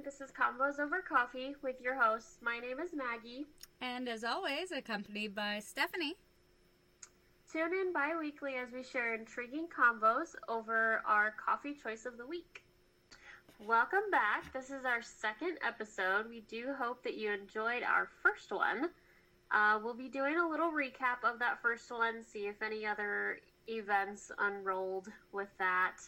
This is Convos Over Coffee with your hosts. My name is Maggie. And as always, accompanied by Stephanie. Tune in bi weekly as we share intriguing convos over our coffee choice of the week. Welcome back. This is our second episode. We do hope that you enjoyed our first one. Uh, we'll be doing a little recap of that first one, see if any other events unrolled with that.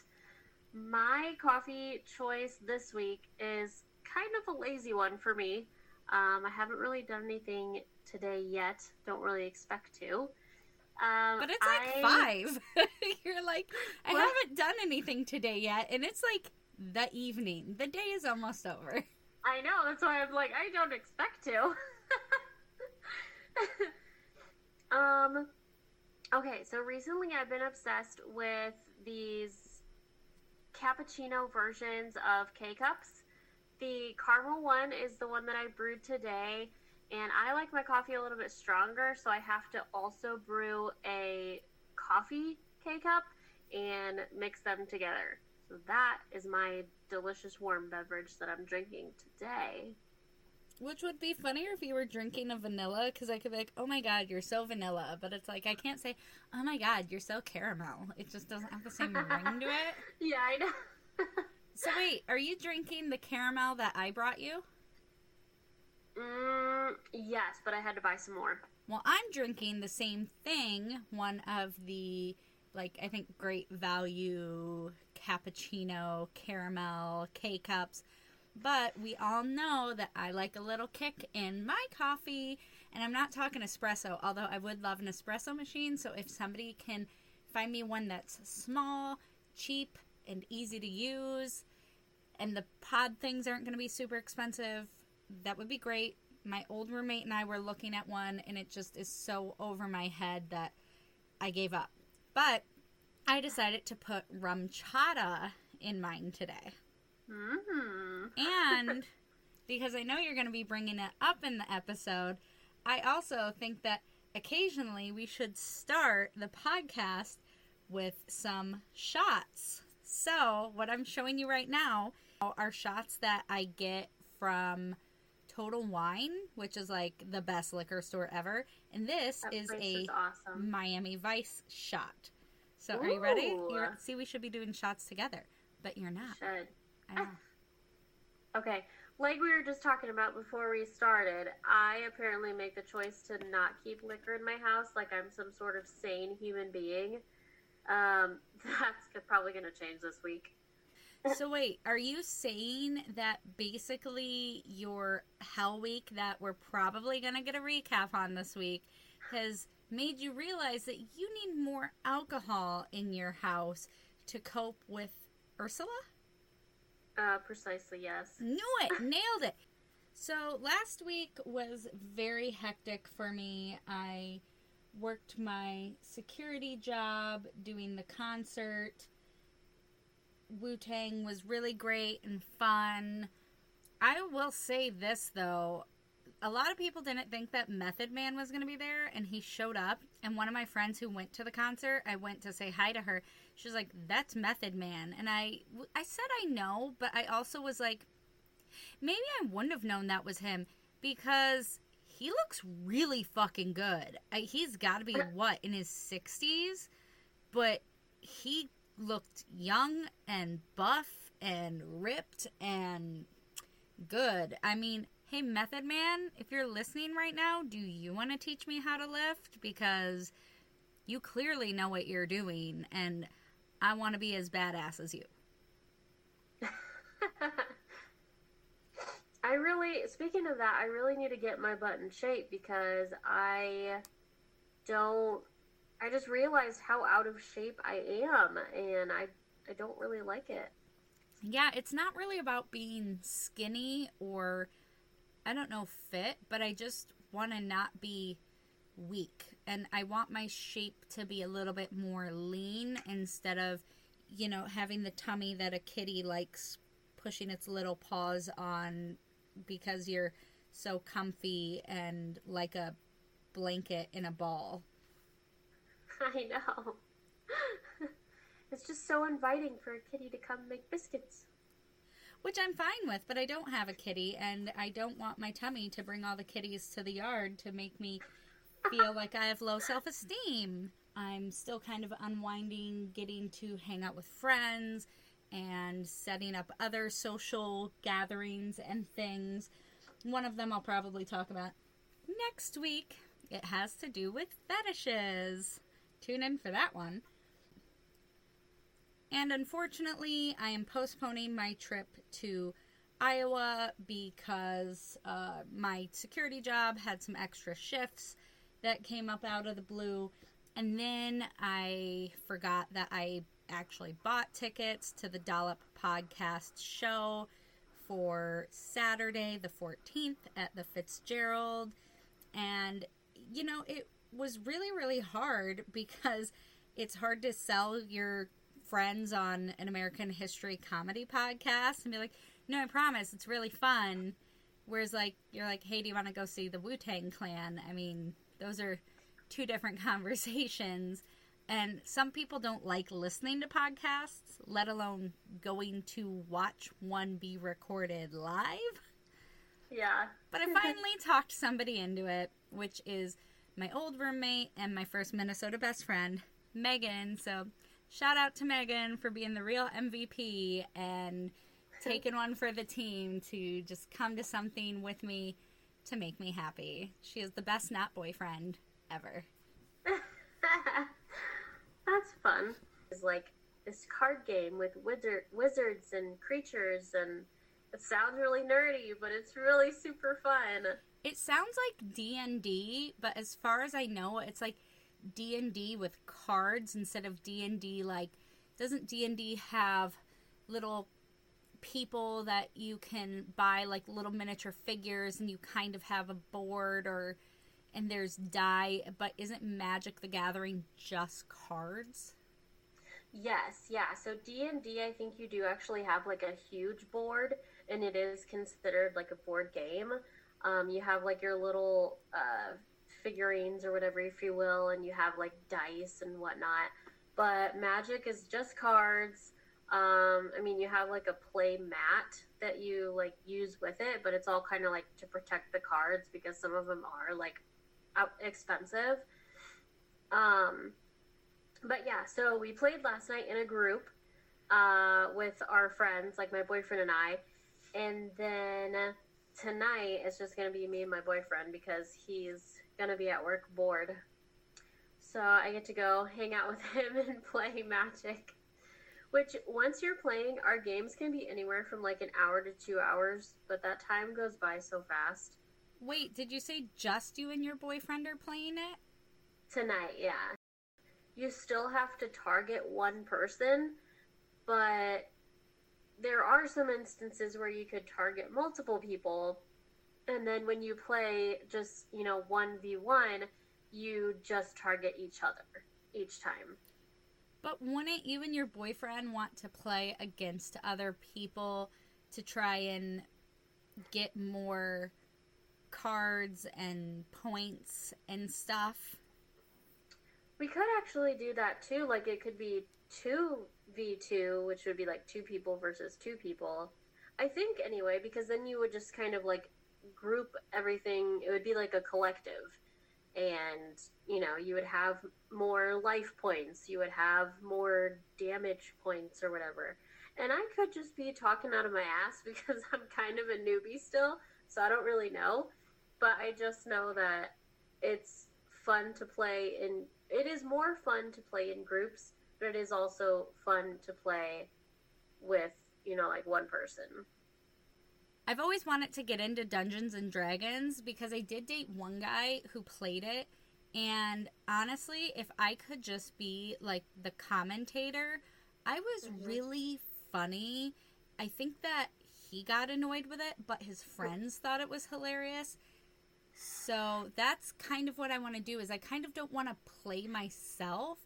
My coffee choice this week is kind of a lazy one for me. Um, I haven't really done anything today yet. Don't really expect to. Um, but it's like I... five. You're like, I what? haven't done anything today yet, and it's like the evening. The day is almost over. I know. That's why I'm like, I don't expect to. um. Okay, so recently I've been obsessed with these cappuccino versions of K cups. The caramel one is the one that I brewed today, and I like my coffee a little bit stronger, so I have to also brew a coffee K cup and mix them together. So that is my delicious warm beverage that I'm drinking today. Which would be funnier if you were drinking a vanilla, because I could be like, oh my god, you're so vanilla. But it's like, I can't say, oh my god, you're so caramel. It just doesn't have the same ring to it. Yeah, I know. so wait, are you drinking the caramel that I brought you? Mm, yes, but I had to buy some more. Well, I'm drinking the same thing, one of the, like, I think great value cappuccino, caramel, K cups but we all know that I like a little kick in my coffee, and I'm not talking espresso, although I would love an espresso machine. So if somebody can find me one that's small, cheap, and easy to use, and the pod things aren't going to be super expensive, that would be great. My old roommate and I were looking at one, and it just is so over my head that I gave up. But I decided to put RumChata in mine today. Mm-hmm. And because I know you're going to be bringing it up in the episode, I also think that occasionally we should start the podcast with some shots. So, what I'm showing you right now are shots that I get from Total Wine, which is like the best liquor store ever. And this that is a is awesome. Miami Vice shot. So, Ooh. are you ready? You're, see, we should be doing shots together, but you're not. Should. Okay, like we were just talking about before we started, I apparently make the choice to not keep liquor in my house like I'm some sort of sane human being. Um, that's probably going to change this week. so wait, are you saying that basically your Hell Week that we're probably going to get a recap on this week has made you realize that you need more alcohol in your house to cope with Ursula? Uh, precisely, yes. Knew it! Nailed it! So, last week was very hectic for me. I worked my security job doing the concert. Wu Tang was really great and fun. I will say this though, a lot of people didn't think that Method Man was going to be there, and he showed up. And one of my friends who went to the concert, I went to say hi to her. She was like, "That's Method Man," and I, I said I know, but I also was like, maybe I wouldn't have known that was him because he looks really fucking good. I, he's got to be what in his sixties, but he looked young and buff and ripped and good. I mean, hey, Method Man, if you're listening right now, do you want to teach me how to lift? Because you clearly know what you're doing, and I want to be as badass as you. I really, speaking of that, I really need to get my butt in shape because I don't, I just realized how out of shape I am, and I, I don't really like it. Yeah, it's not really about being skinny or I don't know fit, but I just want to not be weak. And I want my shape to be a little bit more lean instead of, you know, having the tummy that a kitty likes pushing its little paws on because you're so comfy and like a blanket in a ball. I know. it's just so inviting for a kitty to come make biscuits. which I'm fine with, but I don't have a kitty, and I don't want my tummy to bring all the kitties to the yard to make me feel like I have low self esteem. I'm still kind of unwinding getting to hang out with friends and setting up other social gatherings and things. One of them I'll probably talk about next week. It has to do with fetishes. Tune in for that one. And unfortunately, I am postponing my trip to Iowa because uh, my security job had some extra shifts that came up out of the blue. And then I forgot that I actually bought tickets to the Dollop podcast show for Saturday, the 14th, at the Fitzgerald. And, you know, it was really, really hard because it's hard to sell your friends on an American history comedy podcast and be like, no, I promise, it's really fun. Whereas, like, you're like, hey, do you want to go see the Wu Tang Clan? I mean, those are two different conversations. And some people don't like listening to podcasts, let alone going to watch one be recorded live. Yeah. But I finally talked somebody into it, which is my old roommate and my first Minnesota best friend, Megan. So shout out to Megan for being the real MVP and taking one for the team to just come to something with me to make me happy. She is the best not boyfriend ever. That's fun. It's like this card game with wizard, wizards and creatures, and it sounds really nerdy, but it's really super fun. It sounds like D and D, but as far as I know, it's like D and D with cards instead of D and D. Like, doesn't D and D have little people that you can buy, like little miniature figures, and you kind of have a board or and there's die, but isn't Magic the Gathering just cards? Yes, yeah. So D and D, I think you do actually have like a huge board, and it is considered like a board game. Um, you have like your little uh, figurines or whatever, if you will, and you have like dice and whatnot. But Magic is just cards. Um, I mean, you have like a play mat that you like use with it, but it's all kind of like to protect the cards because some of them are like expensive. Um, but yeah, so we played last night in a group uh, with our friends, like my boyfriend and I, and then tonight it's just gonna be me and my boyfriend because he's gonna be at work bored. So I get to go hang out with him and play Magic. Which, once you're playing, our games can be anywhere from like an hour to two hours, but that time goes by so fast. Wait, did you say just you and your boyfriend are playing it? Tonight, yeah. You still have to target one person, but there are some instances where you could target multiple people, and then when you play just, you know, 1v1, you just target each other each time. But wouldn't and your boyfriend want to play against other people to try and get more cards and points and stuff. We could actually do that too. Like it could be 2v2, which would be like two people versus two people. I think anyway, because then you would just kind of like group everything. It would be like a collective. And, you know, you would have more life points, you would have more damage points or whatever. And I could just be talking out of my ass because I'm kind of a newbie still, so I don't really know but I just know that it's fun to play in. It is more fun to play in groups, but it is also fun to play with you know like one person. I've always wanted to get into Dungeons and Dragons because I did date one guy who played it. And honestly, if I could just be like the commentator, I was mm-hmm. really funny. I think that he got annoyed with it, but his friends thought it was hilarious. So that's kind of what I want to do is I kind of don't want to play myself,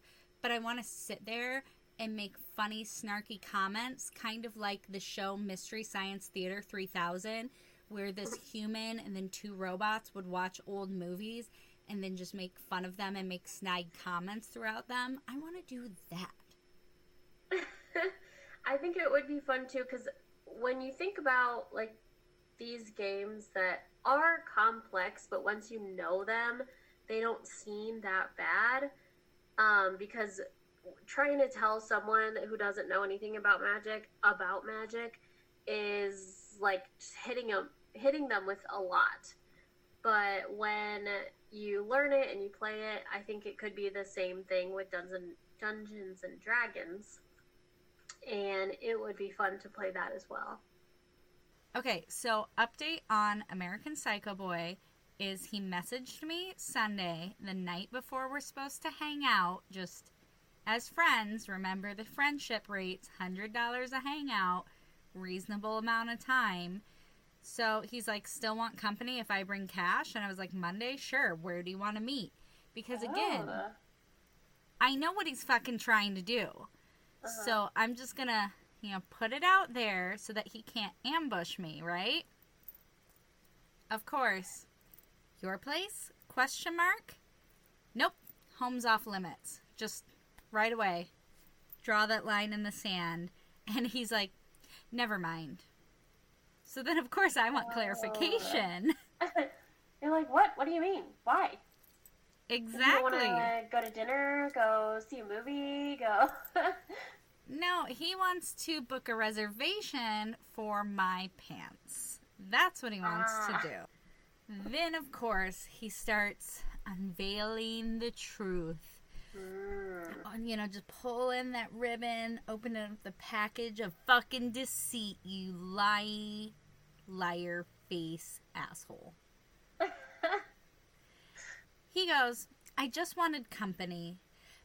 but I want to sit there and make funny snarky comments, kind of like the show Mystery Science Theater 3000 where this human and then two robots would watch old movies and then just make fun of them and make snide comments throughout them. I want to do that. I think it would be fun too cuz when you think about like these games that are complex, but once you know them, they don't seem that bad. Um, because trying to tell someone who doesn't know anything about magic about magic is like hitting them hitting them with a lot. But when you learn it and you play it, I think it could be the same thing with Dungeons Dungeons and Dragons. And it would be fun to play that as well. Okay, so update on American Psycho Boy is he messaged me Sunday, the night before we're supposed to hang out, just as friends. Remember the friendship rates $100 a hangout, reasonable amount of time. So he's like, still want company if I bring cash? And I was like, Monday? Sure. Where do you want to meet? Because again, Oh. I know what he's fucking trying to do. Uh-huh. So I'm just gonna, you know, put it out there so that he can't ambush me, right? Of course. Your place? Question mark? Nope. Home's off limits. Just right away. Draw that line in the sand. And he's like, never mind. So then, of course, I want clarification. You're like, what? What do you mean? Why? Exactly. to go to dinner? Go see a movie? Go. No, he wants to book a reservation for my pants. That's what he wants Ah. to do. Then, of course, he starts unveiling the truth. Mm. You know, just pull in that ribbon, open up the package of fucking deceit, you lie, liar face asshole. He goes, I just wanted company,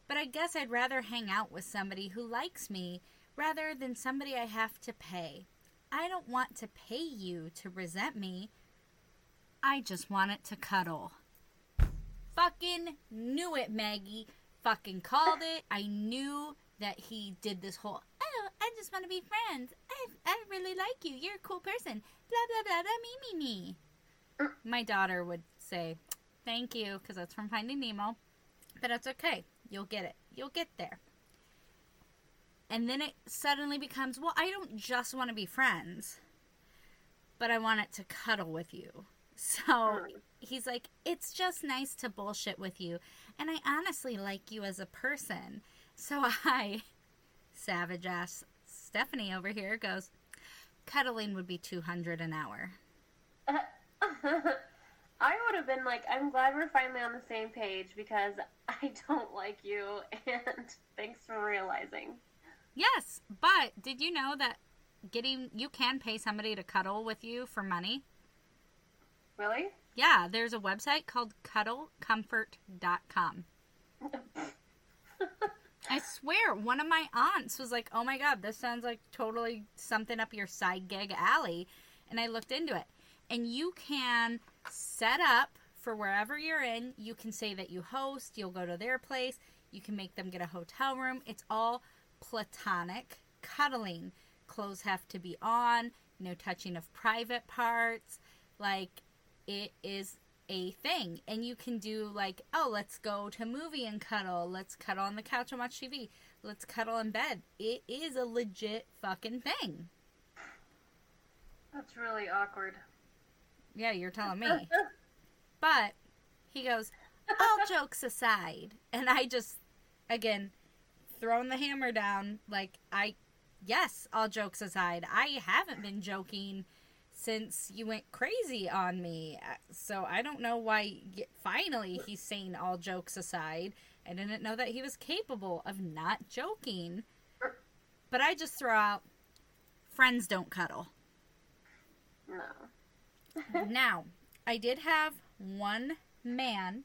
but I guess I'd rather hang out with somebody who likes me rather than somebody I have to pay. I don't want to pay you to resent me. I just want it to cuddle. Fucking knew it, Maggie. Fucking called it. I knew that he did this whole, oh, I just want to be friends. I, I really like you. You're a cool person. Blah, blah, blah, blah, me, me, me. Er. My daughter would say, thank you, because that's from Finding Nemo. But it's okay. You'll get it. You'll get there. And then it suddenly becomes, well, I don't just want to be friends, but I want it to cuddle with you. So he's like, it's just nice to bullshit with you. And I honestly like you as a person. So I, savage ass Stephanie over here, goes, cuddling would be 200 an hour. I would have been like, I'm glad we're finally on the same page because I don't like you, and thanks for realizing. Yes, but did you know that getting you can pay somebody to cuddle with you for money? Really? Yeah, there's a website called cuddlecomfort.com. I swear, one of my aunts was like, "Oh my god, this sounds like totally something up your side gig alley." And I looked into it. And you can set up for wherever you're in. You can say that you host, you'll go to their place, you can make them get a hotel room. It's all platonic cuddling. Clothes have to be on, no touching of private parts. Like it is a thing. And you can do like, oh, let's go to a movie and cuddle. Let's cuddle on the couch and watch TV. Let's cuddle in bed. It is a legit fucking thing. That's really awkward. Yeah, you're telling me. But he goes, all jokes aside, and I just, again, throwing the hammer down. Like I, yes, all jokes aside, I haven't been joking since you went crazy on me. So I don't know why. Finally, he's saying all jokes aside. I didn't know that he was capable of not joking. But I just throw out, friends don't cuddle. No. now, I did have one man.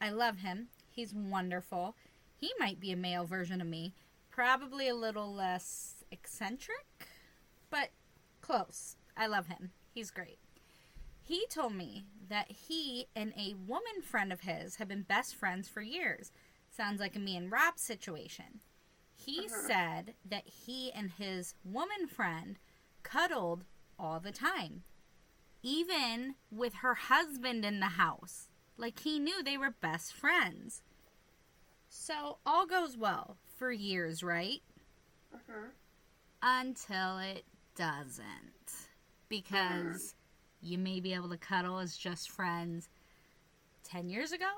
I love him. He's wonderful. He might be a male version of me. Probably a little less eccentric, but close. I love him. He's great. He told me that he and a woman friend of his have been best friends for years. Sounds like a me and Rob situation. He Uh-huh. said that he and his woman friend cuddled all the time even with her husband in the house. Like he knew they were best friends. So all goes well for years, right? Mhm. Until it doesn't. Mm-hmm. Because you may be able to cuddle as just friends 10 years ago,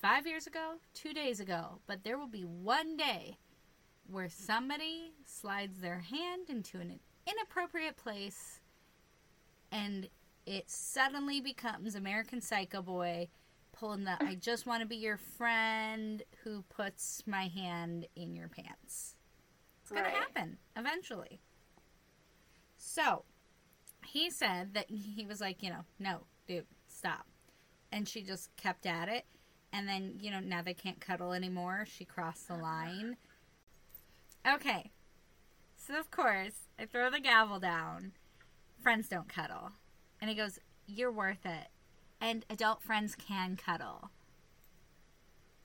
5 years ago, 2 days ago, but there will be one day where somebody slides their hand into an inappropriate place and it suddenly becomes American Psycho Boy pulling the I just want to be your friend who puts my hand in your pants. It's going Right. to happen eventually. So, he said that he was like, you know, no, dude, stop. And she just kept at it. And then, you know, now they can't cuddle anymore. She crossed the line. Okay. So, of course, I throw the gavel down. Friends don't cuddle. And he goes, You're worth it. And adult friends can cuddle.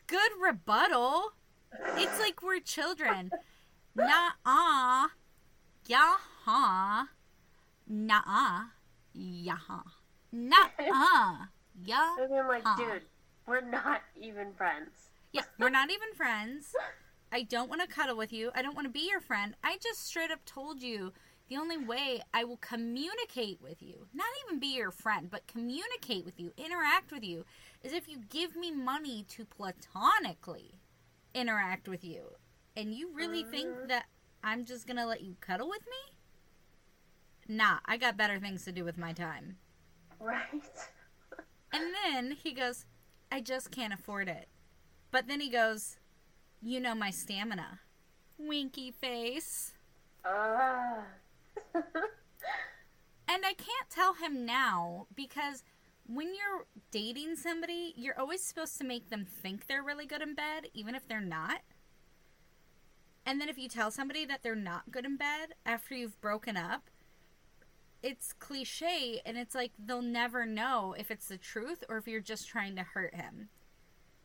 Good rebuttal. It's like we're children. Nah, ah. Yeah, ha. Nah, yeah. Nah, yeah. And I'm like, dude, we're not even friends. Yeah, we're not even friends. I don't want to cuddle with you. I don't want to be your friend. I just straight up told you the only way I will communicate with you, not even be your friend, but communicate with you, interact with you, is if you give me money to platonically interact with you. And you really think Mhm. that I'm just going to let you cuddle with me? Nah, I got better things to do with my time. Right? And then he goes, I just can't afford it. But then he goes, You know my stamina. Winky face. Uh. And I can't tell him now because when you're dating somebody, you're always supposed to make them think they're really good in bed, even if they're not. And then if you tell somebody that they're not good in bed after you've broken up, it's cliche and it's like they'll never know if it's the truth or if you're just trying to hurt him.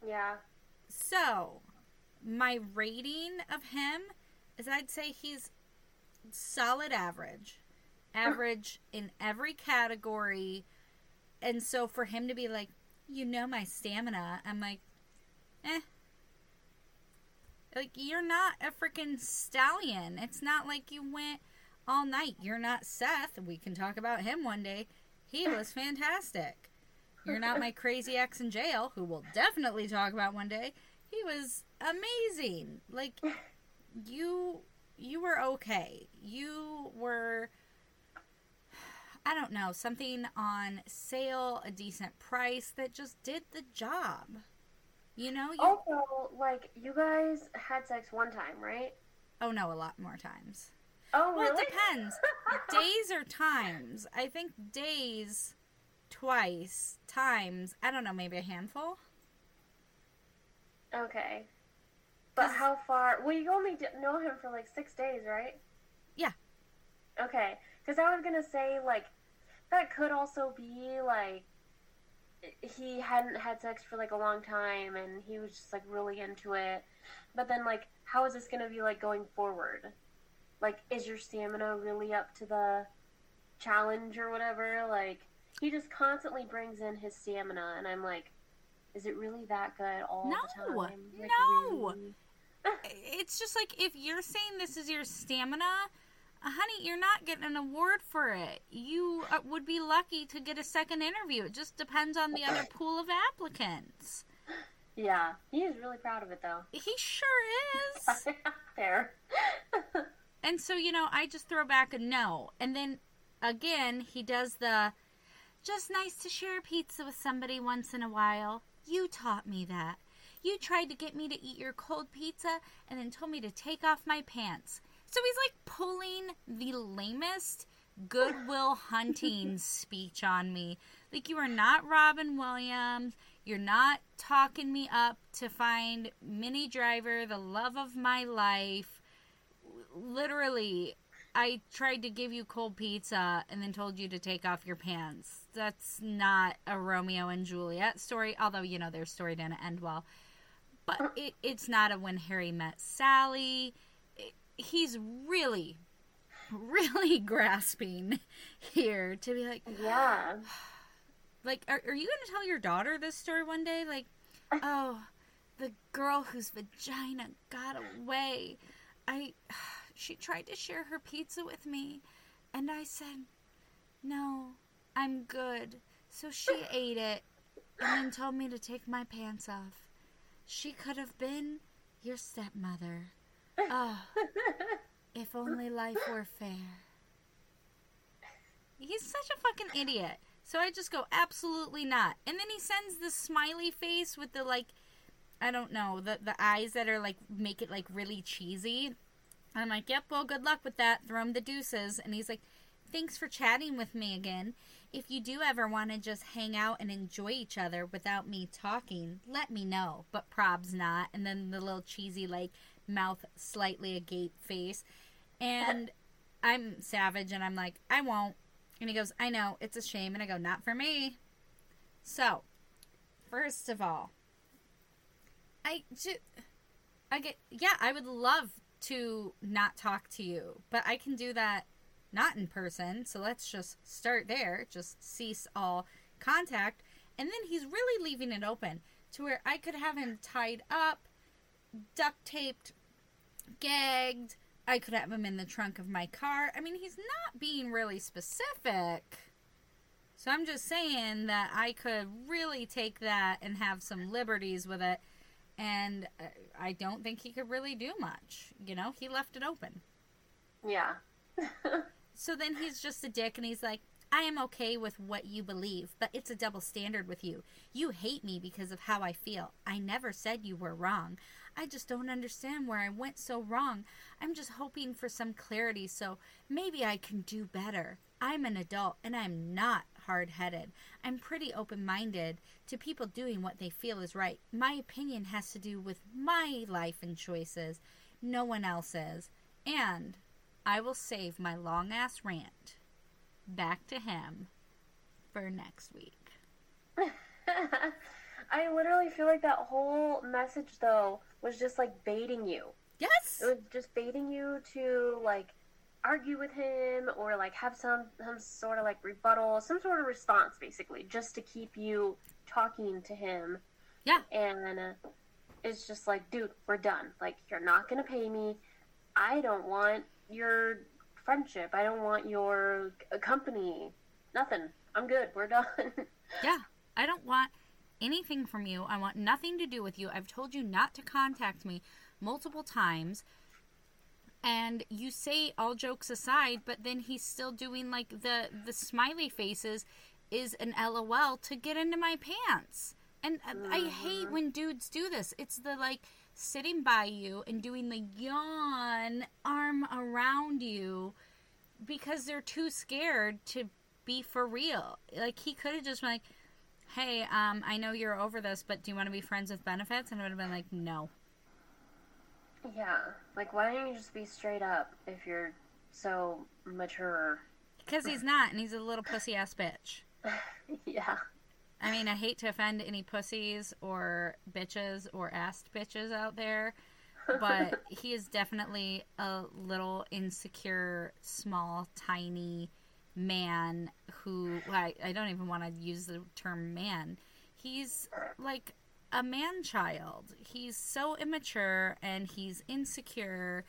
yeah. So, my rating of him is I'd say he's solid average. Average in every category. And so for him to be like, you know my stamina, I'm like, eh. Like, you're not a freaking stallion. It's not like you went all night. You're not Seth. We can talk about him one day. He was fantastic. You're not my crazy ex in jail, who we'll definitely talk about one day. He was amazing. Like you you were okay. You were I don't know, something on sale, a decent price that just did the job. You know, you Also, like, you guys had sex one time, right? Oh no, a lot more times. Oh, Well, really? it depends. days or times? I think days twice, times, I don't know, maybe a handful. Okay. But how far? Well, you only know him for like six days, right? Yeah. Okay. Because I was gonna say like that could also be like he hadn't had sex for like a long time and he was just like really into it. But then like, how is this gonna be like going forward? Like, is your stamina really up to the challenge or whatever? Like, he just constantly brings in his stamina, and I'm like, is it really that good all the time? Like, No. really? It's just like if you're saying this is your stamina, uh, honey, you're not getting an award for it. You uh, would be lucky to get a second interview. It just depends on the other pool of applicants. Yeah, he is really proud of it though. He sure is. there. And so, you know, I just throw back a no. And then again, he does the just nice to share pizza with somebody once in a while. You taught me that. You tried to get me to eat your cold pizza and then told me to take off my pants. So he's like pulling the lamest goodwill hunting speech on me. Like, you are not Robin Williams. You're not talking me up to find Minnie Driver, the love of my life literally I tried to give you cold pizza and then told you to take off your pants. That's not a Romeo and Juliet story, although you know their story didn't end well. But it, it's not a when Harry met Sally. It, he's really, really grasping here to be like, yeah. like, are, are you going to tell your daughter this story one day? Like, oh, the girl whose vagina got away. I, she tried to share her pizza with me, And I said, No, I'm good. So she ate it and then told me to take my pants off. She could have been your stepmother. Oh, if only life were fair. He's such a fucking idiot. So I just go, absolutely not. And then he sends the smiley face with the like, I don't know, the the eyes that are like make it like really cheesy. I'm like, yep, well, good luck with that. Throw him the deuces. And he's like, thanks for chatting with me again. If you do ever want to just hang out and enjoy each other without me talking, let me know. But prob's not. And then the little cheesy, like, mouth slightly agape face. And I'm savage and I'm like, I won't. And he goes, I know, it's a shame. And I go, not for me. So, first of all, I just, I get, yeah, I would love to not talk to you, but I can do that not in person. So let's just start there, just cease all contact. And then he's really leaving it open to where I could have him tied up, duct taped, gagged. I could have him in the trunk of my car. I mean, he's not being really specific. So I'm just saying that I could really take that and have some liberties with it. And uh, I don't think he could really do much. You know, he left it open. Yeah. So then he's just a dick and he's like, I am okay with what you believe, but it's a double standard with you. You hate me because of how I feel. I never said you were wrong. I just don't understand where I went so wrong. I'm just hoping for some clarity so maybe I can do better. I'm an adult and I'm not hard headed. I'm pretty open minded to people doing what they feel is right. My opinion has to do with my life and choices, no one else's. And I will save my long ass rant back to him for next week. I literally feel like that whole message though was just like baiting you. Yes. It was just baiting you to like argue with him or like have some some sort of like rebuttal, some sort of response basically, just to keep you talking to him. Yeah. And uh, it's just like, dude, we're done. Like you're not going to pay me. I don't want your friendship. I don't want your company. Nothing. I'm good. We're done. yeah. I don't want anything from you. I want nothing to do with you. I've told you not to contact me multiple times. And you say all jokes aside, but then he's still doing like the the smiley faces is an LOL to get into my pants. And mm-hmm. I hate when dudes do this. It's the like sitting by you and doing the yawn arm around you because they're too scared to be for real. Like he could have just been like, "Hey, um, I know you're over this, but do you want to be friends with benefits?" And it would have been like, "No." Yeah, like why don't you just be straight up if you're so mature? Because he's not, and he's a little pussy ass bitch. yeah. I mean, I hate to offend any pussies or bitches or asked bitches out there, but he is definitely a little insecure, small, tiny man who I, I don't even want to use the term man. He's like a man child. He's so immature and he's insecure,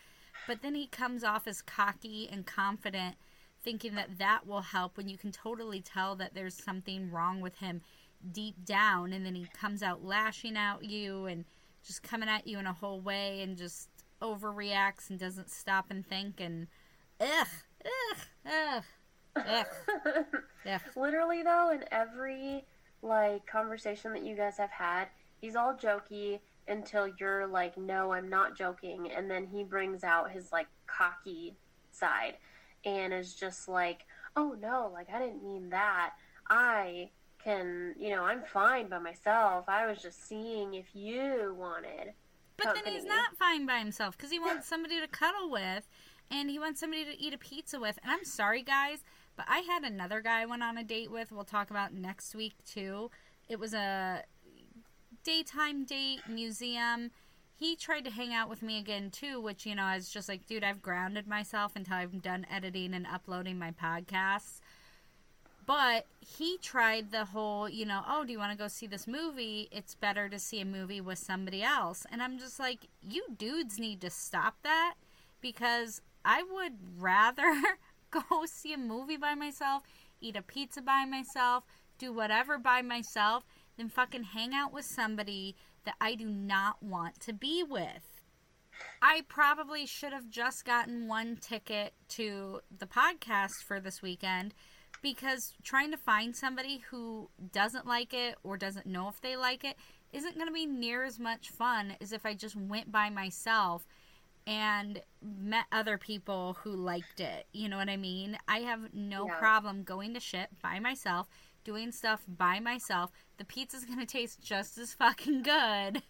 but then he comes off as cocky and confident thinking that that will help when you can totally tell that there's something wrong with him deep down and then he comes out lashing at you and just coming at you in a whole way and just overreacts and doesn't stop and think and ugh ugh ugh ugh, ugh. literally though in every like conversation that you guys have had he's all jokey until you're like no i'm not joking and then he brings out his like cocky side and is just like, oh no, like I didn't mean that. I can, you know, I'm fine by myself. I was just seeing if you wanted. But company. then he's not fine by himself because he wants somebody to cuddle with and he wants somebody to eat a pizza with. And I'm sorry, guys, but I had another guy I went on a date with. We'll talk about next week, too. It was a daytime date museum he tried to hang out with me again too, which you know I was just like, dude, I've grounded myself until I'm done editing and uploading my podcasts. But he tried the whole, you know, oh, do you want to go see this movie? It's better to see a movie with somebody else. And I'm just like, you dudes need to stop that because I would rather go see a movie by myself, eat a pizza by myself, do whatever by myself than fucking hang out with somebody that I do not want to be with. I probably should have just gotten one ticket to the podcast for this weekend because trying to find somebody who doesn't like it or doesn't know if they like it isn't going to be near as much fun as if I just went by myself and met other people who liked it. You know what I mean? I have no yeah. problem going to shit by myself, doing stuff by myself. The pizza's going to taste just as fucking good.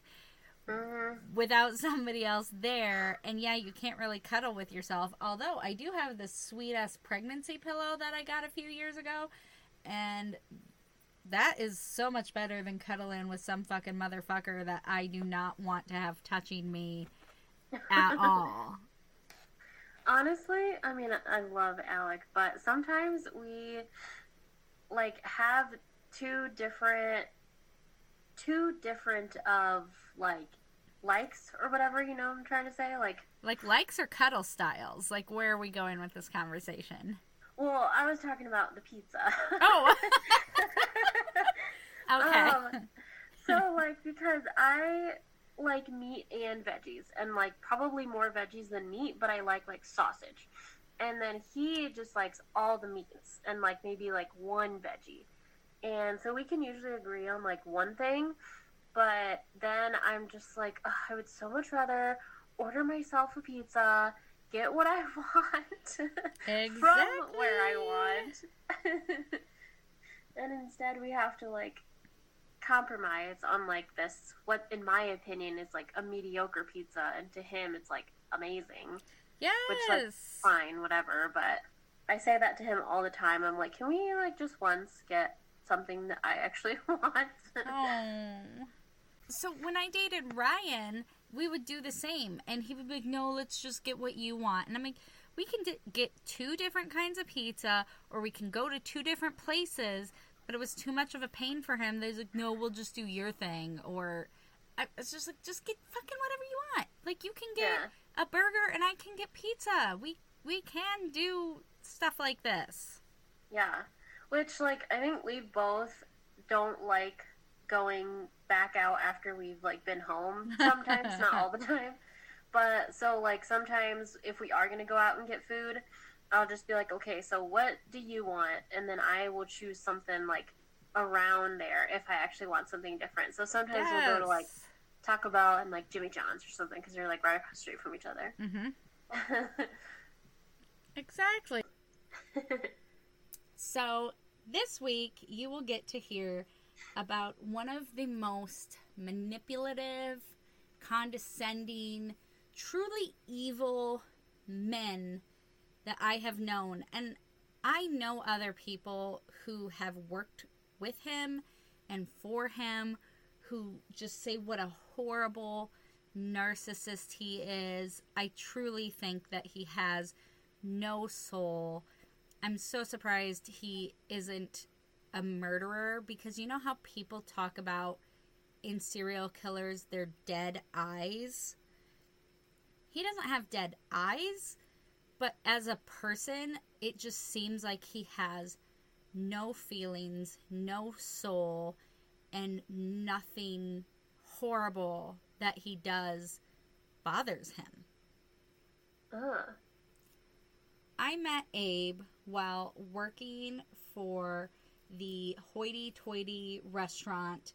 Mm-hmm. Without somebody else there, and yeah, you can't really cuddle with yourself. Although I do have this sweet ass pregnancy pillow that I got a few years ago, and that is so much better than cuddling with some fucking motherfucker that I do not want to have touching me at all. Honestly, I mean, I love Alec, but sometimes we like have two different, two different of like likes or whatever. You know, what I'm trying to say like like likes or cuddle styles. Like, where are we going with this conversation? Well, I was talking about the pizza. Oh. okay. Um, so like because I like meat and veggies and like probably more veggies than meat, but I like like sausage. And then he just likes all the meats and like maybe like one veggie. And so we can usually agree on like one thing, but then I'm just like, I would so much rather order myself a pizza, get what I want exactly. from where I want. and instead we have to like compromise on like this what in my opinion is like a mediocre pizza and to him it's like amazing yes which like fine whatever but i say that to him all the time i'm like can we like just once get something that i actually want oh. so when i dated ryan we would do the same and he would be like no let's just get what you want and i'm like we can d- get two different kinds of pizza or we can go to two different places but it was too much of a pain for him. They're like, no, we'll just do your thing, or I, it's just like, just get fucking whatever you want. Like you can get yeah. A burger and I can get pizza. We we can do stuff like this. Yeah, which like I think we both don't like going back out after we've like been home. Sometimes, not all the time. But so like sometimes if we are gonna go out and get food, I'll just be like, okay, so what do you want? And then I will choose something like around there if I actually want something different. So sometimes yes. we'll go to like Taco Bell and like Jimmy John's or something because they're like right across the street from each other. Mm-hmm. exactly. so this week you will get to hear about one of the most manipulative, condescending, truly evil men that I have known. And I know other people who have worked with him and for him who just say what a horrible narcissist he is. I truly think that he has no soul. I'm so surprised he isn't a murderer because you know how people talk about in serial killers their dead eyes? He doesn't have dead eyes. But as a person, it just seems like he has no feelings, no soul, and nothing horrible that he does bothers him. Ugh. I met Abe while working for the hoity toity restaurant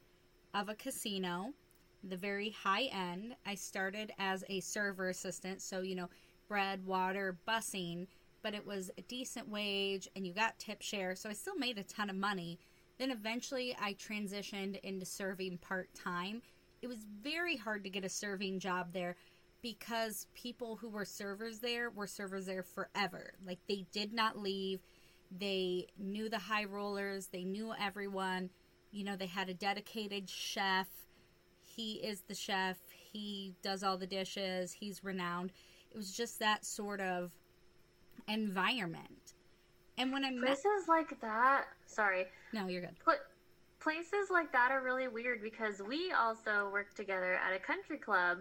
of a casino, the very high end. I started as a server assistant, so, you know, bread, water, busing, but it was a decent wage and you got tip share, so I still made a ton of money. Then eventually I transitioned into serving part time. It was very hard to get a serving job there because people who were servers there were servers there forever. Like they did not leave. They knew the high rollers, they knew everyone. You know, they had a dedicated chef. He is the chef. He does all the dishes. He's renowned. It was just that sort of environment. And when I met places like that, sorry, no, you're good. Pl- places like that are really weird because we also worked together at a country club,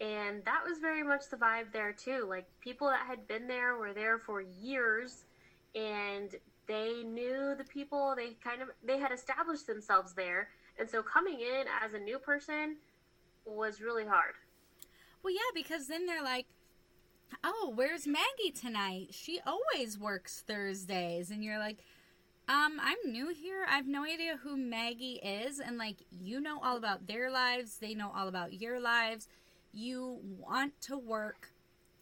and that was very much the vibe there too. Like people that had been there were there for years, and they knew the people. They kind of they had established themselves there, and so coming in as a new person was really hard. Well, yeah, because then they're like, "Oh, where's Maggie tonight? She always works Thursdays," and you're like. Um, I'm new here. I have no idea who Maggie is, and like you know all about their lives, they know all about your lives. You want to work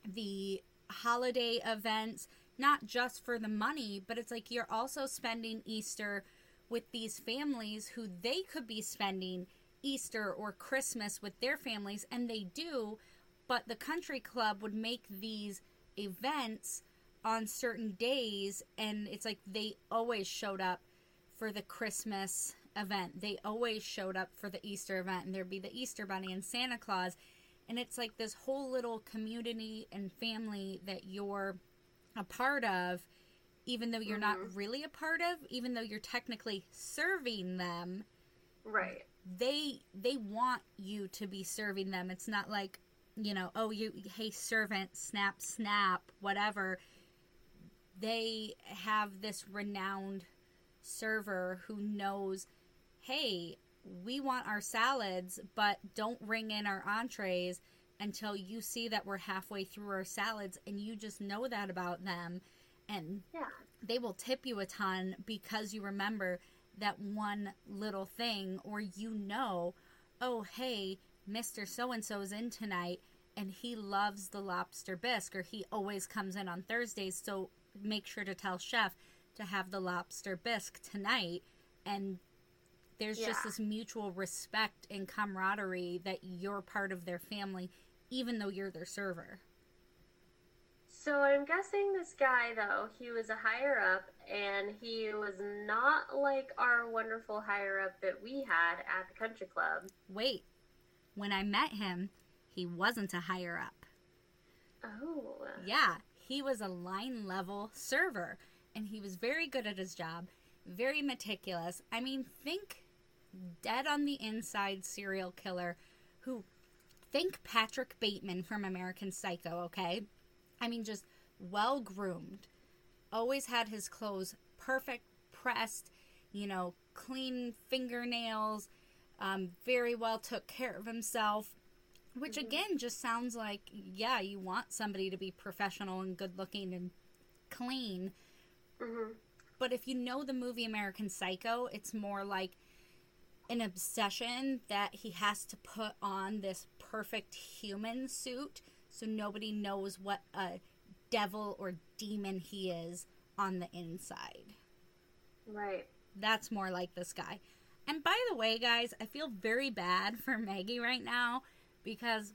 the holiday events, not just for the money, but it's like you're also spending Easter with these families who they could be spending Easter or Christmas with their families, and they do, but the country club would make these events on certain days, and it's like they always showed up for the Christmas event. They always showed up for the Easter event, and there'd be the Easter Bunny and Santa Claus. And it's like this whole little community and family that you're a part of, even though you're mm-hmm. not really a part of, even though you're technically serving them. Right. They they want you to be serving them. It's not like, you know, oh you hey servant, snap, snap, whatever. They have this renowned server who knows, hey, we want our salads, but don't ring in our entrees until you see that we're halfway through our salads and you just know that about them. And yeah. they will tip you a ton because you remember that one little thing or you know oh hey mr so and so's in tonight and he loves the lobster bisque or he always comes in on thursdays so make sure to tell chef to have the lobster bisque tonight. And there's yeah. just this mutual respect and camaraderie that you're part of their family even though you're their server. So i'm guessing this guy though he was a higher up and he was not like our wonderful higher up that we had at the country club. Wait when i met him he wasn't a higher up oh yeah he was a line level server and he was very good at his job, very meticulous. I mean, think dead on the inside serial killer who think Patrick Bateman from American Psycho, okay? I mean, just well groomed, always had his clothes perfect, pressed, you know, clean fingernails, um, very well took care of himself. Which mm-hmm. again just sounds like, yeah, you want somebody to be professional and good looking and clean. Mm-hmm. But if you know the movie American Psycho, it's more like an obsession that he has to put on this perfect human suit so nobody knows what a devil or demon he is on the inside. Right. That's more like this guy. And by the way, guys, I feel very bad for Maggie right now because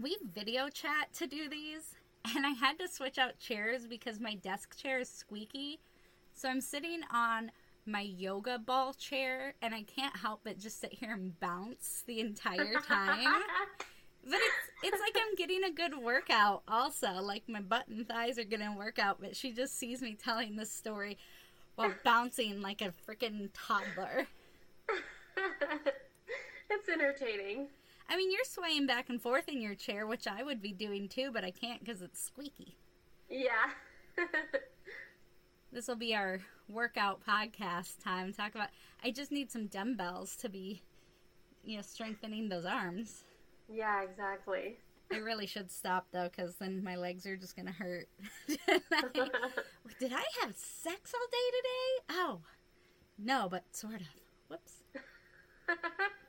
we video chat to do these, and I had to switch out chairs because my desk chair is squeaky. So I'm sitting on my yoga ball chair, and I can't help but just sit here and bounce the entire time. but it's it's like I'm getting a good workout also. Like my butt and thighs are getting a workout, but she just sees me telling this story while bouncing like a freaking toddler. it's entertaining. I mean, you're swaying back and forth in your chair, which I would be doing too, but I can't because it's squeaky. Yeah. this will be our workout podcast time. Talk about. I just need some dumbbells to be, you know, strengthening those arms. Yeah, exactly. I really should stop though, because then my legs are just gonna hurt. Did I have sex all day today? Oh, no, but sort of. Whoops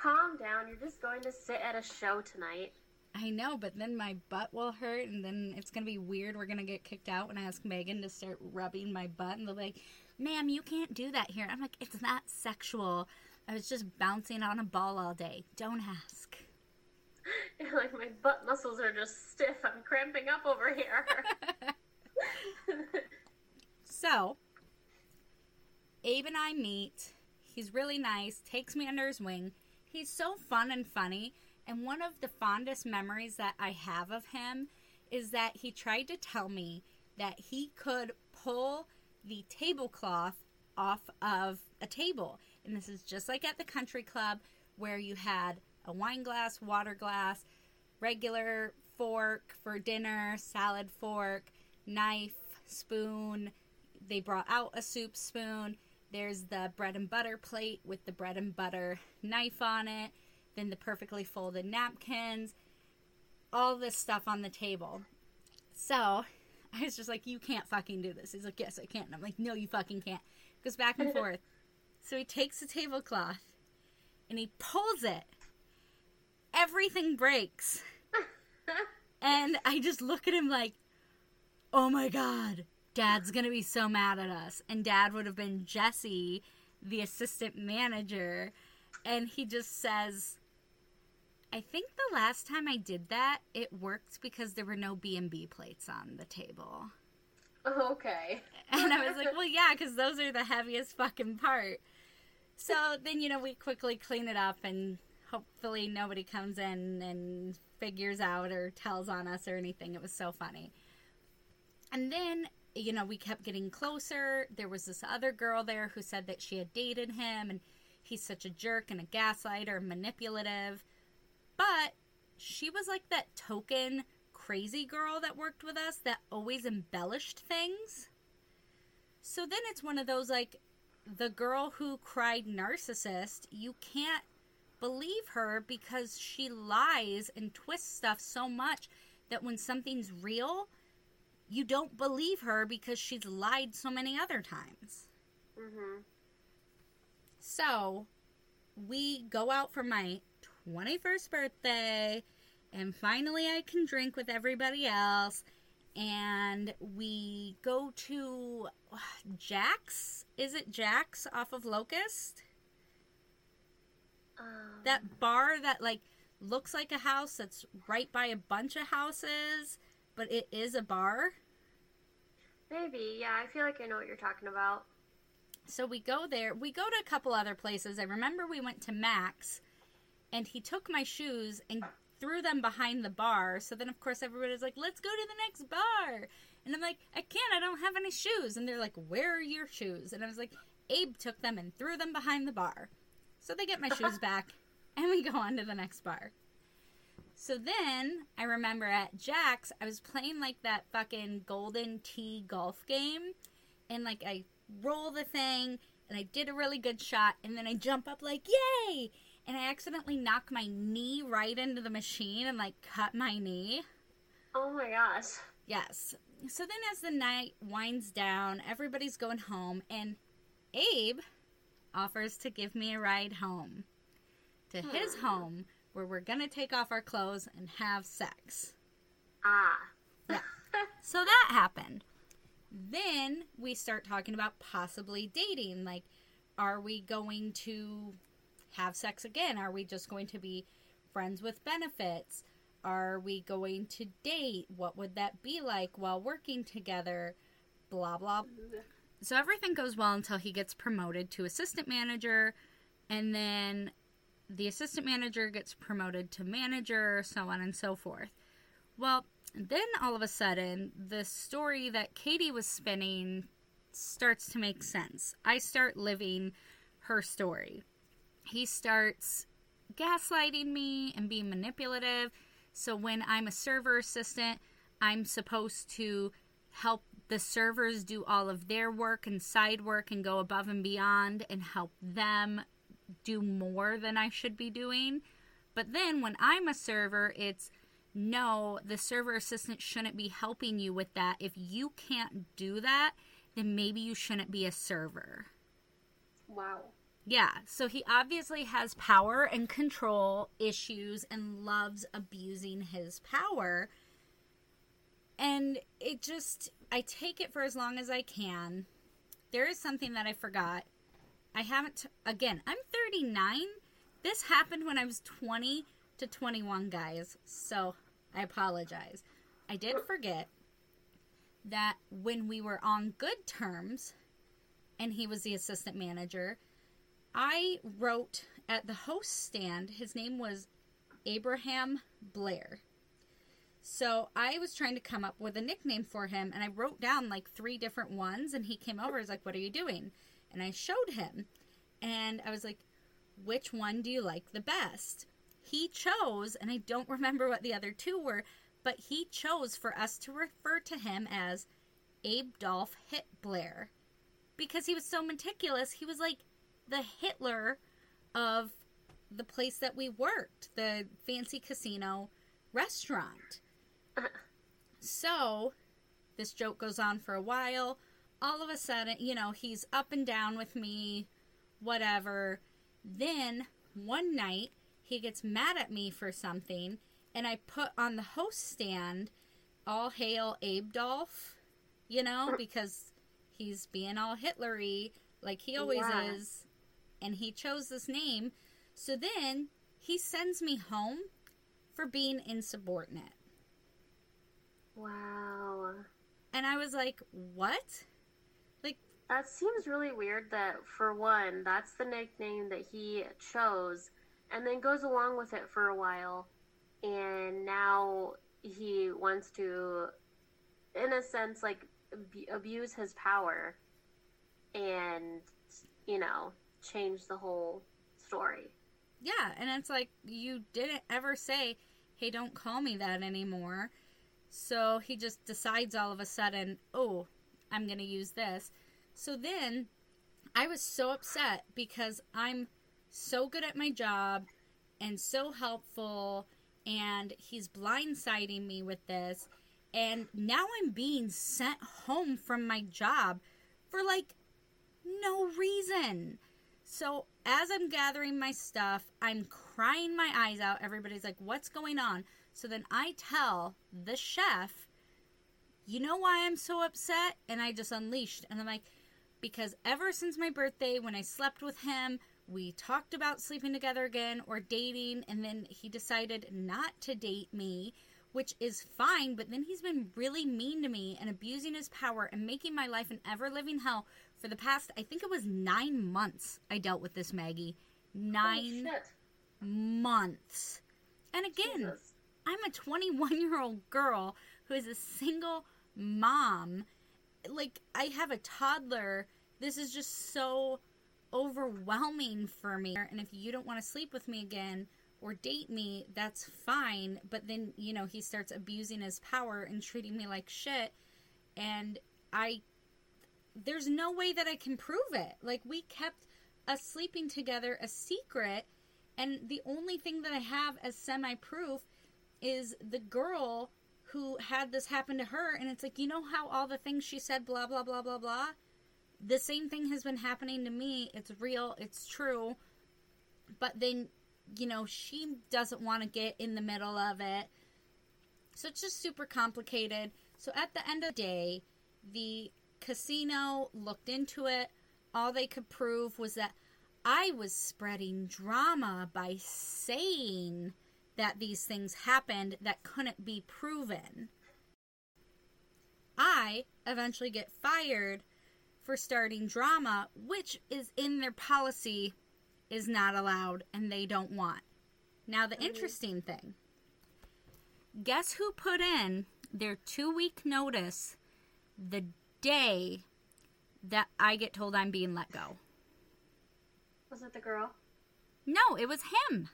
calm down. You're just going to sit at a show tonight. I know, but then my butt will hurt, and then it's gonna be weird. We're gonna get kicked out when I ask Megan to start rubbing my butt, and they're like, "Ma'am, you can't do that here." I'm like, "It's not sexual. I was just bouncing on a ball all day. Don't ask." You're like, my butt muscles are just stiff. I'm cramping up over here. so, Abe and I meet. He's really nice. Takes me under his wing He's so fun and funny. And one of the fondest memories that I have of him is that he tried to tell me that he could pull the tablecloth off of a table. And this is just like at the country club where you had a wine glass, water glass, regular fork for dinner, salad fork, knife, spoon. They brought out a soup spoon. There's the bread and butter plate with the bread and butter knife on it. Then the perfectly folded napkins. All this stuff on the table. So I was just like, you can't fucking do this. He's like, yes, I can. And I'm like, no, you fucking can't. Goes back and forth. So he takes the tablecloth and he pulls it. Everything breaks. and I just look at him like, oh my god, dad's gonna be so mad at us. And dad would have been Jesse, the assistant manager. And he just says, I think the last time I did that, it worked because there were no B&B plates on the table. Okay. And I was like, well, yeah, because those are the heaviest fucking part. So then, you know, we quickly clean it up and hopefully nobody comes in and figures out or tells on us or anything. It was so funny. And then, you know, we kept getting closer. There was this other girl there who said that she had dated him and he's such a jerk and a gaslighter, manipulative. But she was like that token crazy girl that worked with us that always embellished things. So then it's one of those like the girl who cried narcissist, you can't believe her because she lies and twists stuff so much that when something's real, you don't believe her because she's lied so many other times. Mhm. So, we go out for my 21st birthday, and finally I can drink with everybody else. And we go to Jack's. Is it Jack's off of Locust? Um, That bar that, like, looks like a house that's right by a bunch of houses, but it is a bar. Maybe. Yeah, I feel like I know what you're talking about. So we go there. We go to a couple other places. I remember we went to Max, and he took my shoes and threw them behind the bar. So then, of course, everybody's like, "Let's go to the next bar," and I'm like, "I can't. I don't have any shoes." And they're like, "Where are your shoes?" And I was like, "Abe took them and threw them behind the bar." So they get my shoes back, and we go on to the next bar. So then I remember at Jack's, I was playing like that fucking Golden Tee golf game, and like I roll the thing, and I did a really good shot, and then I jump up like yay, and I accidentally knock my knee right into the machine and like cut my knee. Oh my gosh. Yes. So then as the night winds down, everybody's going home, and Abe offers to give me a ride home to his home where we're gonna take off our clothes and have sex. Ah. Yeah. So that happened. Then we start talking about possibly dating. Like, are we going to have sex again? Are we just going to be friends with benefits? Are we going to date? What would that be like while working together? Blah, blah. So everything goes well until he gets promoted to assistant manager, and then the assistant manager gets promoted to manager, so on and so forth. Well, then all of a sudden, the story that Katie was spinning starts to make sense. I start living her story. He starts gaslighting me and being manipulative. So when I'm a server assistant, I'm supposed to help the servers do all of their work and side work and go above and beyond and help them do more than I should be doing. But then when I'm a server, it's no, the server assistant shouldn't be helping you with that. If you can't do that, then maybe you shouldn't be a server. Wow. Yeah, so he obviously has power and control issues and loves abusing his power. And it just, I take it for as long as I can. There is something that I forgot. I haven't, again, I'm 39. This happened when I was 20 to 21, guys. So I apologize. I did forget that when we were on good terms and he was the assistant manager, I wrote at the host stand, his name was Abraham Blair. So I was trying to come up with a nickname for him, and I wrote down like three different ones, and he came over. He's like, "What are you doing?" And I showed him, and I was like, "Which one do you like the best?" He chose, and I don't remember what the other two were, but he chose for us to refer to him as Adolf Hitler because he was so meticulous. He was like the Hitler of the place that we worked, the fancy casino restaurant. Uh-huh. So, this joke goes on for a while. All of a sudden, you know, he's up and down with me, whatever. Then, one night, he gets mad at me for something, and I put on the host stand, All Hail Abedolf, you know, because he's being all Hitlery, like he always Yeah. is. And he chose this name. So then, he sends me home for being insubordinate. Wow. And I was like, what? That seems really weird that, for one, that's the nickname that he chose, and then goes along with it for a while, and now he wants to, in a sense, like, ab- abuse his power and, you know, change the whole story. Yeah, and it's like you didn't ever say, "Hey, don't call me that anymore." So he just decides all of a sudden, "Oh, I'm going to use this." So then I was so upset because I'm so good at my job and so helpful and he's blindsiding me with this and now I'm being sent home from my job for like no reason. So as I'm gathering my stuff, I'm crying my eyes out. Everybody's like, "What's going on?" So then I tell the chef, "You know why I'm so upset?" And I just unleashed, and I'm like, "Because ever since my birthday, when I slept with him, we talked about sleeping together again or dating, and then he decided not to date me." Which is fine, but then he's been really mean to me and abusing his power and making my life an ever living hell for the past, I think it was nine months I dealt with this, Maggie. Nine months. And again, Jesus. I'm a 21 year old girl who is a single mom. Like, I have a toddler. This is just so overwhelming for me. And if you don't want to sleep with me again or date me, that's fine. But then, you know, he starts abusing his power and treating me like shit. And I, there's no way that I can prove it. Like, we kept us sleeping together a secret. And the only thing that I have as semi proof is the girl who had this happen to her. And it's like, you know how all the things she said, blah, blah, blah, blah, blah? The same thing has been happening to me. It's real, it's true. But then, you know, she doesn't want to get in the middle of it. So it's just super complicated. So at the end of the day, the casino looked into it. All they could prove was that I was spreading drama by saying that these things happened that couldn't be proven. I eventually get fired for starting drama, which is in their policy is not allowed and they don't want. Now the Mhm. interesting thing. Guess who put in their 2 week notice the day that I get told I'm being let go? Was it the girl? No, it was him.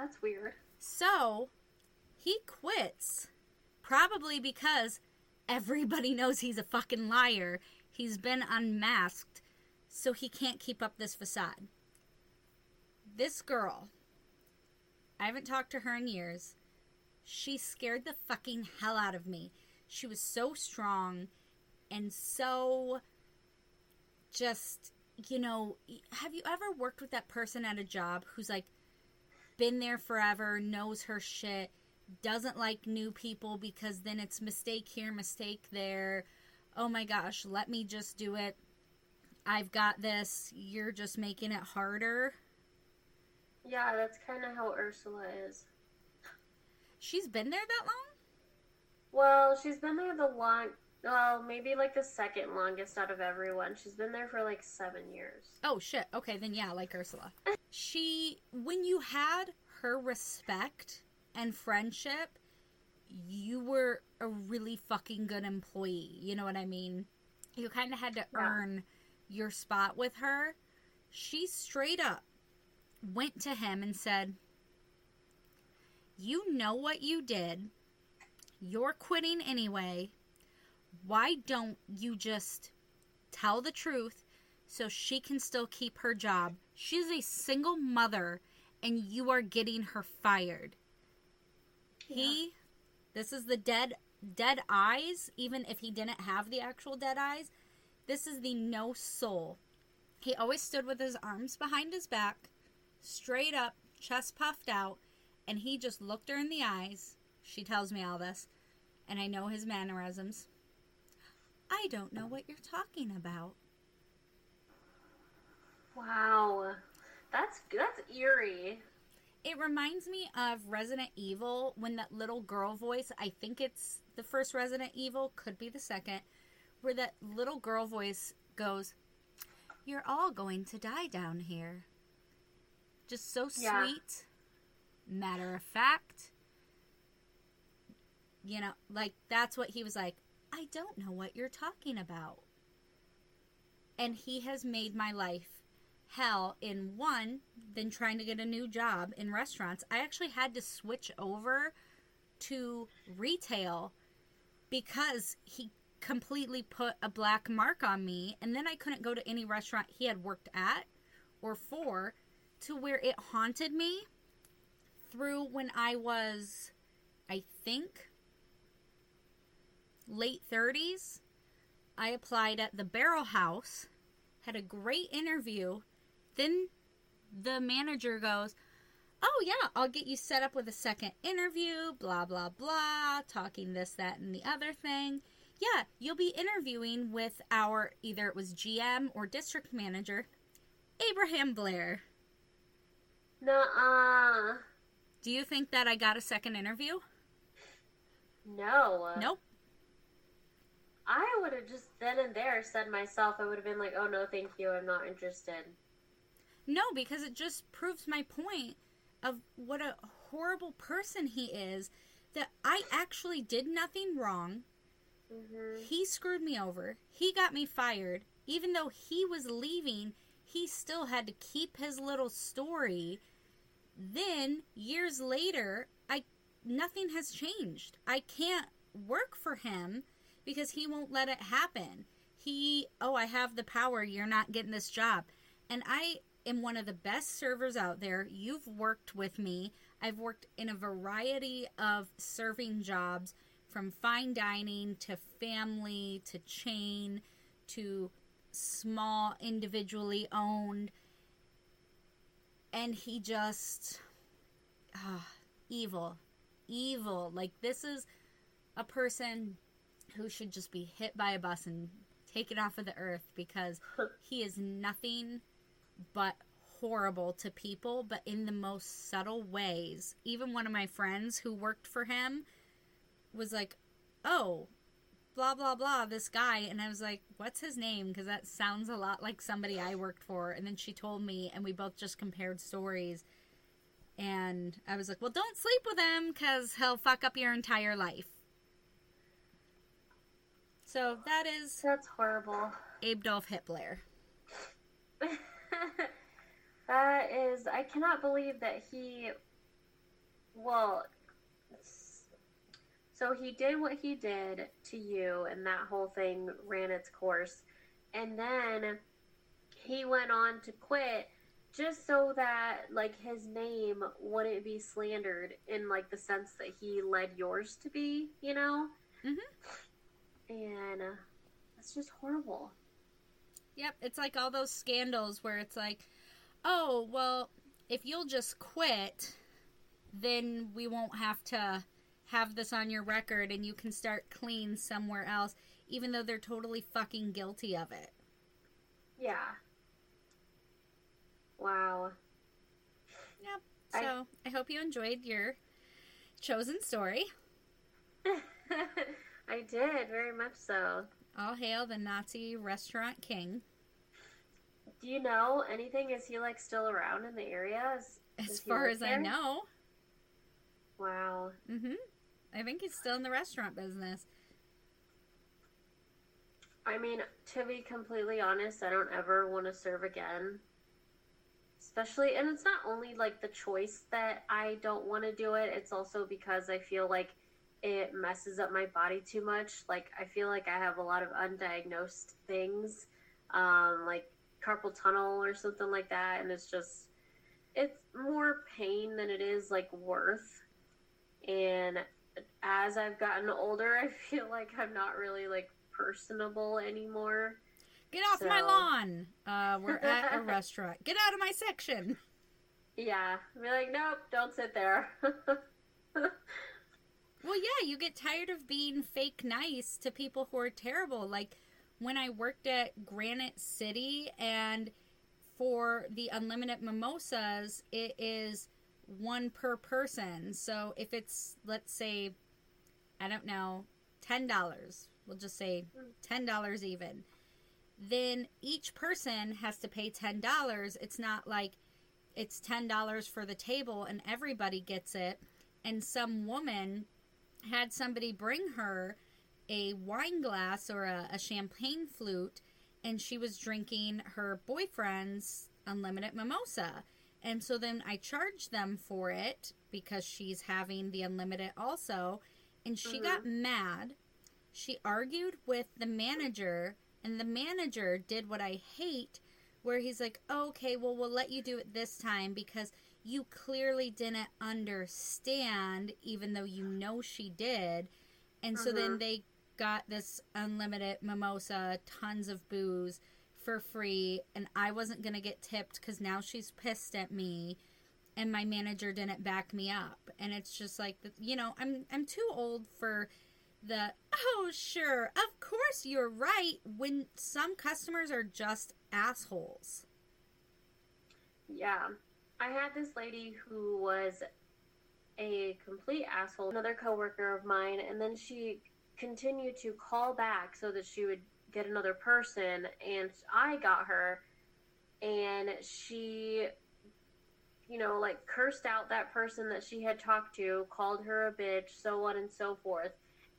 That's weird. So he quits, probably because everybody knows he's a fucking liar. He's been unmasked, so he can't keep up this facade. This girl, I haven't talked to her in years. She scared the fucking hell out of me. She was so strong and so just, you know, have you ever worked with that person at a job who's like, been there forever, knows her shit, doesn't like new people because then it's mistake here, mistake there. Oh my gosh, let me just do it. I've got this. You're just making it harder. Yeah, that's kind of how Ursula is. She's been there that long? Well, she's been there the long, well, maybe like the second longest out of everyone. She's been there for like seven years. Oh shit. Okay, then yeah, like Ursula. She when you had her respect and friendship, you were a really fucking good employee. You know what I mean? You kind of had to Yeah. earn your spot with her. She straight up went to him and said, "You know what you did. You're quitting anyway. Why don't you just tell the truth so she can still keep her job? She's a single mother and you are getting her fired. He this is the dead dead eyes even if he didn't have the actual dead eyes. This is the no soul. He always stood with his arms behind his back, straight up, chest puffed out, and he just looked her in the eyes. She tells me all this, and I know his mannerisms. I don't know what you're talking about. Wow. That's that's eerie. It reminds me of Resident Evil when that little girl voice, I think it's the first Resident Evil, could be the second, where that little girl voice goes, You're all going to die down here. Just so Yeah. sweet, matter of fact. You know, like that's what he was like. I don't know what you're talking about. And he has made my life hell in one than trying to get a new job in restaurants. I actually had to switch over to retail because he completely put a black mark on me and then I couldn't go to any restaurant he had worked at or for to where it haunted me through when I was I think late 30s. I applied at the Barrel House, had a great interview. Then the manager goes, Oh, yeah, I'll get you set up with a second interview, blah, blah, blah, talking this, that, and the other thing. Yeah, you'll be interviewing with our either it was GM or district manager, Abraham Blair. Nuh-uh. Do you think that I got a second interview? No. Nope. I would have just then and there said myself, I would have been like, oh no, thank you, I'm not interested. No, because it just proves my point of what a horrible person he is. That I actually did nothing wrong. hmm He screwed me over. He got me fired. Even though he was leaving, he still had to keep his little story. Then, years later, I nothing has changed. I can't work for him because he won't let it happen. He, oh, I have the power. You're not getting this job. And I am one of the best servers out there. You've worked with me. I've worked in a variety of serving jobs from fine dining to family to chain to small individually owned and he just ah evil evil like this is a person who should just be hit by a bus and taken off of the earth because he is nothing but horrible to people but in the most subtle ways. Even one of my friends who worked for him was like oh blah blah blah this guy. And i was like what's his name? Because that sounds a lot like somebody i worked for. And then she told me and we both just compared stories. And i was like well don't sleep with him because he'll fuck up your entire life so that is That's horrible. Abedolf Hitler. that is, I cannot believe that he, well, so he did what he did to you, and that whole thing ran its course. And then he went on to quit just so that, like, his name wouldn't be slandered in, like, the sense that he led yours to be, you know? Mhm. And uh, that's just horrible. Yep, it's like all those scandals where it's like, oh, well, if you'll just quit, then we won't have to have this on your record and you can start clean somewhere else, even though they're totally fucking guilty of it. Yeah. Wow. Yep. I- So I, hope you enjoyed your chosen story. I did, very much so. All hail the Nazi restaurant king. Do you know anything? Is he like still around in the area? Is, As he far as I know. wow. Mm-hmm. I think he's still in the restaurant business. I mean, to be completely honest, I don't ever want to serve again. Especially, and it's not only like the choice that I don't want to do it, it's also because I feel like it messes up my body too much. Like I feel like I have a lot of undiagnosed things, um, like carpal tunnel or something like that, and it's just it's more pain than it is like worth. And as I've gotten older, I feel like I'm not really like personable anymore. Get off so. my lawn. Uh, we're at a restaurant. Get out of my section. Yeah. Be like, nope, don't sit there. Well, yeah, you get tired of being fake nice to people who are terrible. Like when I worked at Granite City and for the unlimited mimosas, it is one per person. So if it's, let's say, I don't know, $10, we'll just say $10 even, then each person has to pay $10. It's not like it's $10 for the table and everybody gets it. And some woman had somebody bring her a wine glass or a, a champagne flute, and she was drinking her boyfriend's unlimited mimosa. And so then I charged them for it because she's having the unlimited also. And she mm-hmm. got mad. She argued with the manager, and the manager did what I hate, where he's like, oh, okay, well, we'll let you do it this time because you clearly didn't understand, even though you know she did. And so then mm-hmm. they got this unlimited mimosa, tons of booze for free, and I wasn't going to get tipped because now she's pissed at me. And my manager didn't back me up. And it's just like you know i'm i'm too old for the oh sure of course you're right when some customers are just assholes. Yeah I had this lady who was a complete asshole, another coworker of mine, and then she continued to call back so that she would get another person, and I got her, and she, you know, like cursed out that person that she had talked to, called her a bitch, so on and so forth,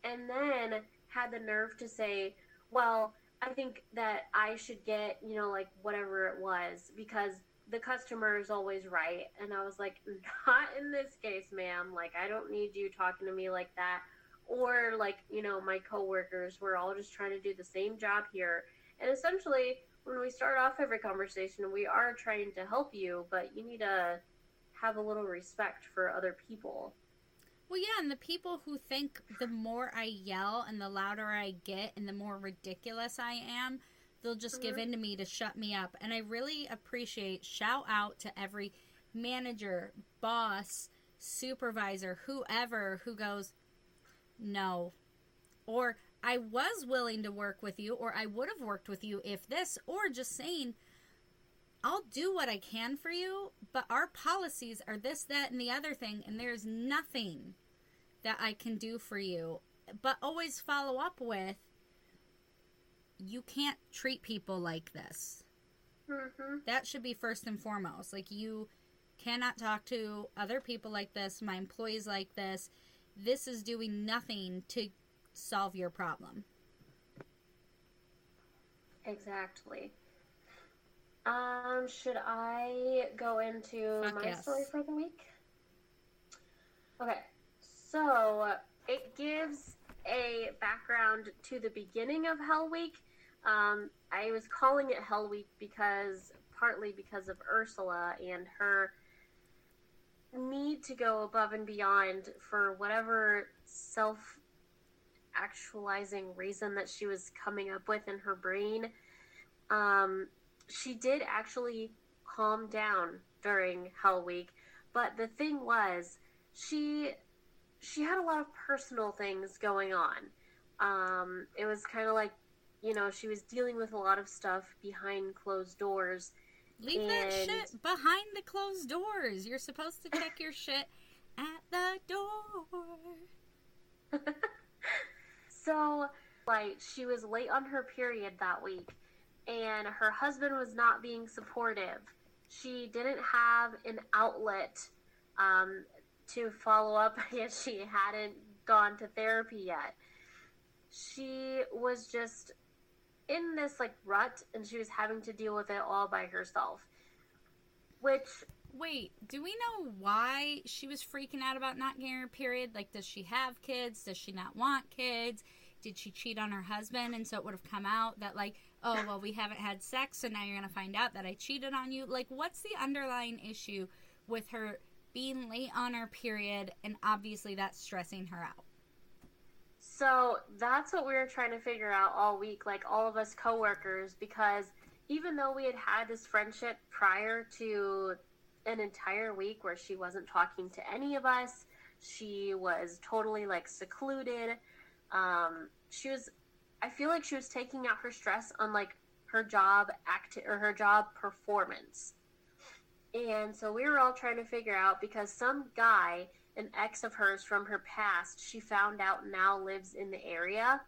and then had the nerve to say, well, I think that I should get, you know, like whatever it was because the customer is always right. And I was like, not in this case, ma'am. Like, I don't need you talking to me like that. Or, like, you know, my coworkers, we're all just trying to do the same job here. And essentially, when we start off every conversation, we are trying to help you, but you need to have a little respect for other people. Well, yeah, and the people who think the more I yell and the louder I get and the more ridiculous I am, they'll just mm-hmm. give in to me to shut me up. And I really appreciate shout out to every manager, boss, supervisor, whoever who goes, no. Or I was willing to work with you, or I would have worked with you if this, or just saying, I'll do what I can for you, but our policies are this, that, and the other thing, and there's nothing that I can do for you. But always follow up with, you can't treat people like this. Mm-hmm. That should be first and foremost. Like, you cannot talk to other people like this, my employees like this. This is doing nothing to solve your problem. Exactly. Um, should I go into Fuck my yes. story for the week? Okay. So, it gives a background to the beginning of Hell Week um, I was calling it Hell Week because partly because of Ursula and her need to go above and beyond for whatever self actualizing reason that she was coming up with in her brain. Um, she did actually calm down during Hell Week, but the thing was, she she had a lot of personal things going on. Um, it was kind of like you know, she was dealing with a lot of stuff behind closed doors. Leave and... that shit behind the closed doors. You're supposed to check your shit at the door. so, like, she was late on her period that week, and her husband was not being supportive. She didn't have an outlet um, to follow up, and she hadn't gone to therapy yet. She was just in this like rut and she was having to deal with it all by herself. Which Wait, do we know why she was freaking out about not getting her period? Like, does she have kids? Does she not want kids? Did she cheat on her husband? And so it would have come out that, like, oh, well, we haven't had sex, so now you're going to find out that I cheated on you. Like, what's the underlying issue with her being late on her period and obviously that's stressing her out? So that's what we were trying to figure out all week, like all of us coworkers, because even though we had had this friendship prior to an entire week where she wasn't talking to any of us, she was totally like secluded. Um, she was, I feel like she was taking out her stress on like her job act or her job performance. And so we were all trying to figure out because some guy, an ex of hers from her past, she found out now lives in the area.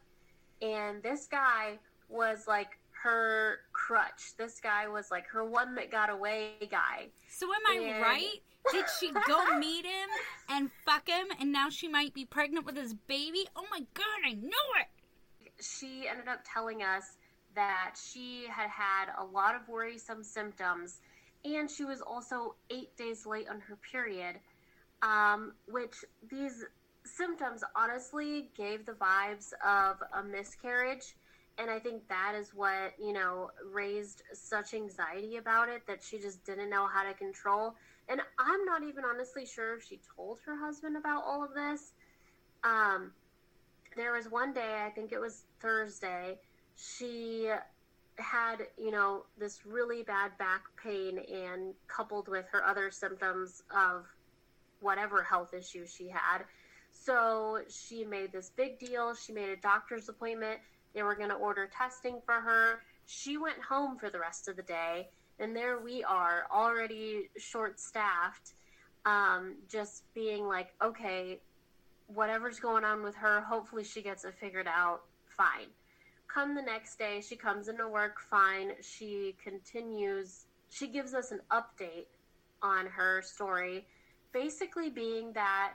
And this guy was like her crutch. This guy was like her one that got away guy. So am I and... right? Did she go meet him and fuck him and now she might be pregnant with his baby? Oh my god, I knew it! She ended up telling us that she had had a lot of worrisome symptoms and she was also eight days late on her period, um, which these symptoms honestly gave the vibes of a miscarriage and I think that is what, you know, raised such anxiety about it that she just didn't know how to control. And I'm not even honestly sure if she told her husband about all of this. Um, there was one day, I think it was Thursday, she had, you know, this really bad back pain and coupled with her other symptoms of whatever health issue she had. So she made this big deal. She made a doctor's appointment they were going to order testing for her. She went home for the rest of the day, and there we are, already short staffed, um, just being like, okay, whatever's going on with her, hopefully she gets it figured out fine. Come the next day, she comes into work fine. She continues, she gives us an update on her story, basically being that,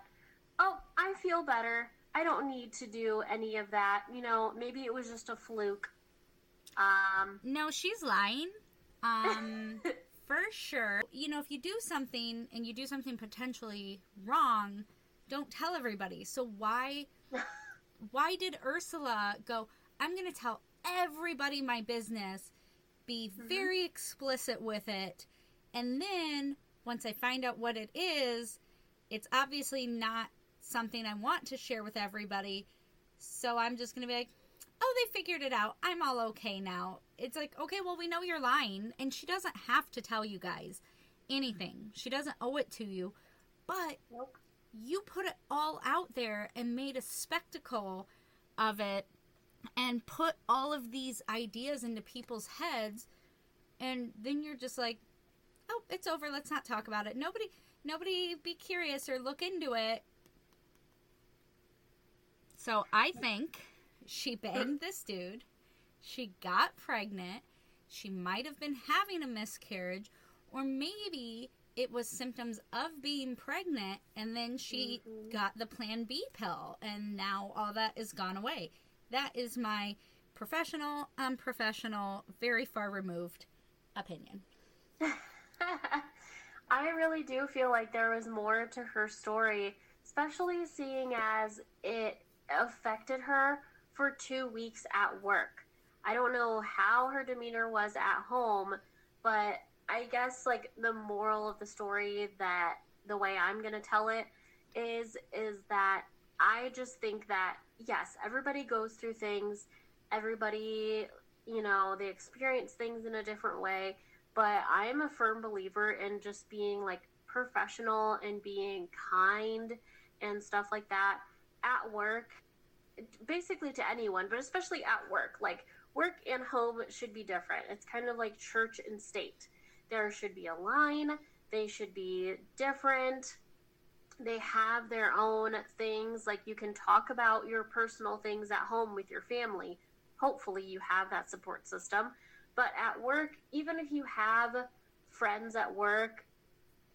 oh, I feel better. I don't need to do any of that. You know, maybe it was just a fluke. Um, no, she's lying. Um, for sure. You know, if you do something and you do something potentially wrong, don't tell everybody. So why why did Ursula go, I'm going to tell everybody my business, be mm-hmm. very explicit with it, and then once I find out what it is, it's obviously not something I want to share with everybody. So I'm just going to be like, oh, they figured it out. I'm all okay now. It's like, okay, well, we know you're lying. And she doesn't have to tell you guys anything, she doesn't owe it to you. But nope. you put it all out there and made a spectacle of it and put all of these ideas into people's heads. And then you're just like, oh, it's over. Let's not talk about it. Nobody, nobody be curious or look into it so I think she banged this dude. She got pregnant. She might have been having a miscarriage, or maybe it was symptoms of being pregnant, and then she mm-hmm. got the Plan B pill, and now all that is gone away. That is my professional, unprofessional, very far removed opinion. I really do feel like there was more to her story, especially seeing as it affected her for two weeks at work. I don't know how her demeanor was at home, but I guess like the moral of the story that the way I'm going to tell it is is that I just think that yes, everybody goes through things. Everybody, you know, they experience things in a different way, but I'm a firm believer in just being like professional and being kind and stuff like that at work, basically to anyone, but especially at work. Like work and home should be different. It's kind of like church and state. There should be a line, they should be different. They have their own things. Like you can talk about your personal things at home with your family. Hopefully, you have that support system. But at work, even if you have friends at work,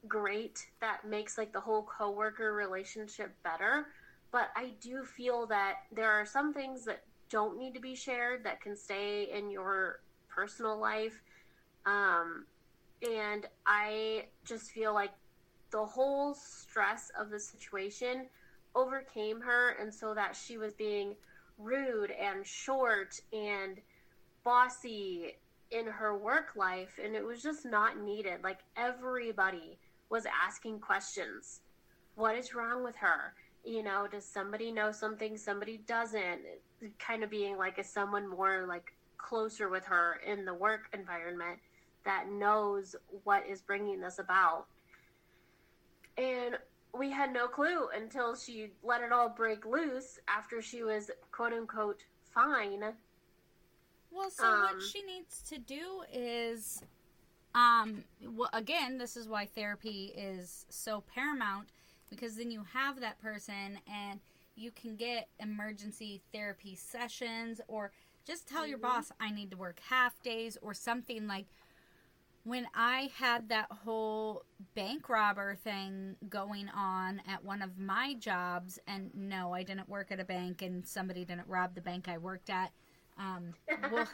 great. That makes like the whole coworker relationship better but I do feel that there are some things that don't need to be shared that can stay in your personal life. Um, And I just feel like the whole stress of the situation overcame her, and so that she was being rude and short and bossy in her work life, and it was just not needed. Like everybody was asking questions. What is wrong with her? You know, does somebody know something somebody doesn't? Kind of being like a someone more like closer with her in the work environment that knows what is bringing this about. And we had no clue until she let it all break loose after she was quote unquote fine. Well, so um, what she needs to do is um well again, this is why therapy is so paramount because then you have that person and you can get emergency therapy sessions or just tell mm-hmm. your boss I need to work half days or something like when I had that whole bank robber thing going on at one of my jobs, and no, I didn't work at a bank, and somebody didn't rob the bank I worked at. Um, we'll,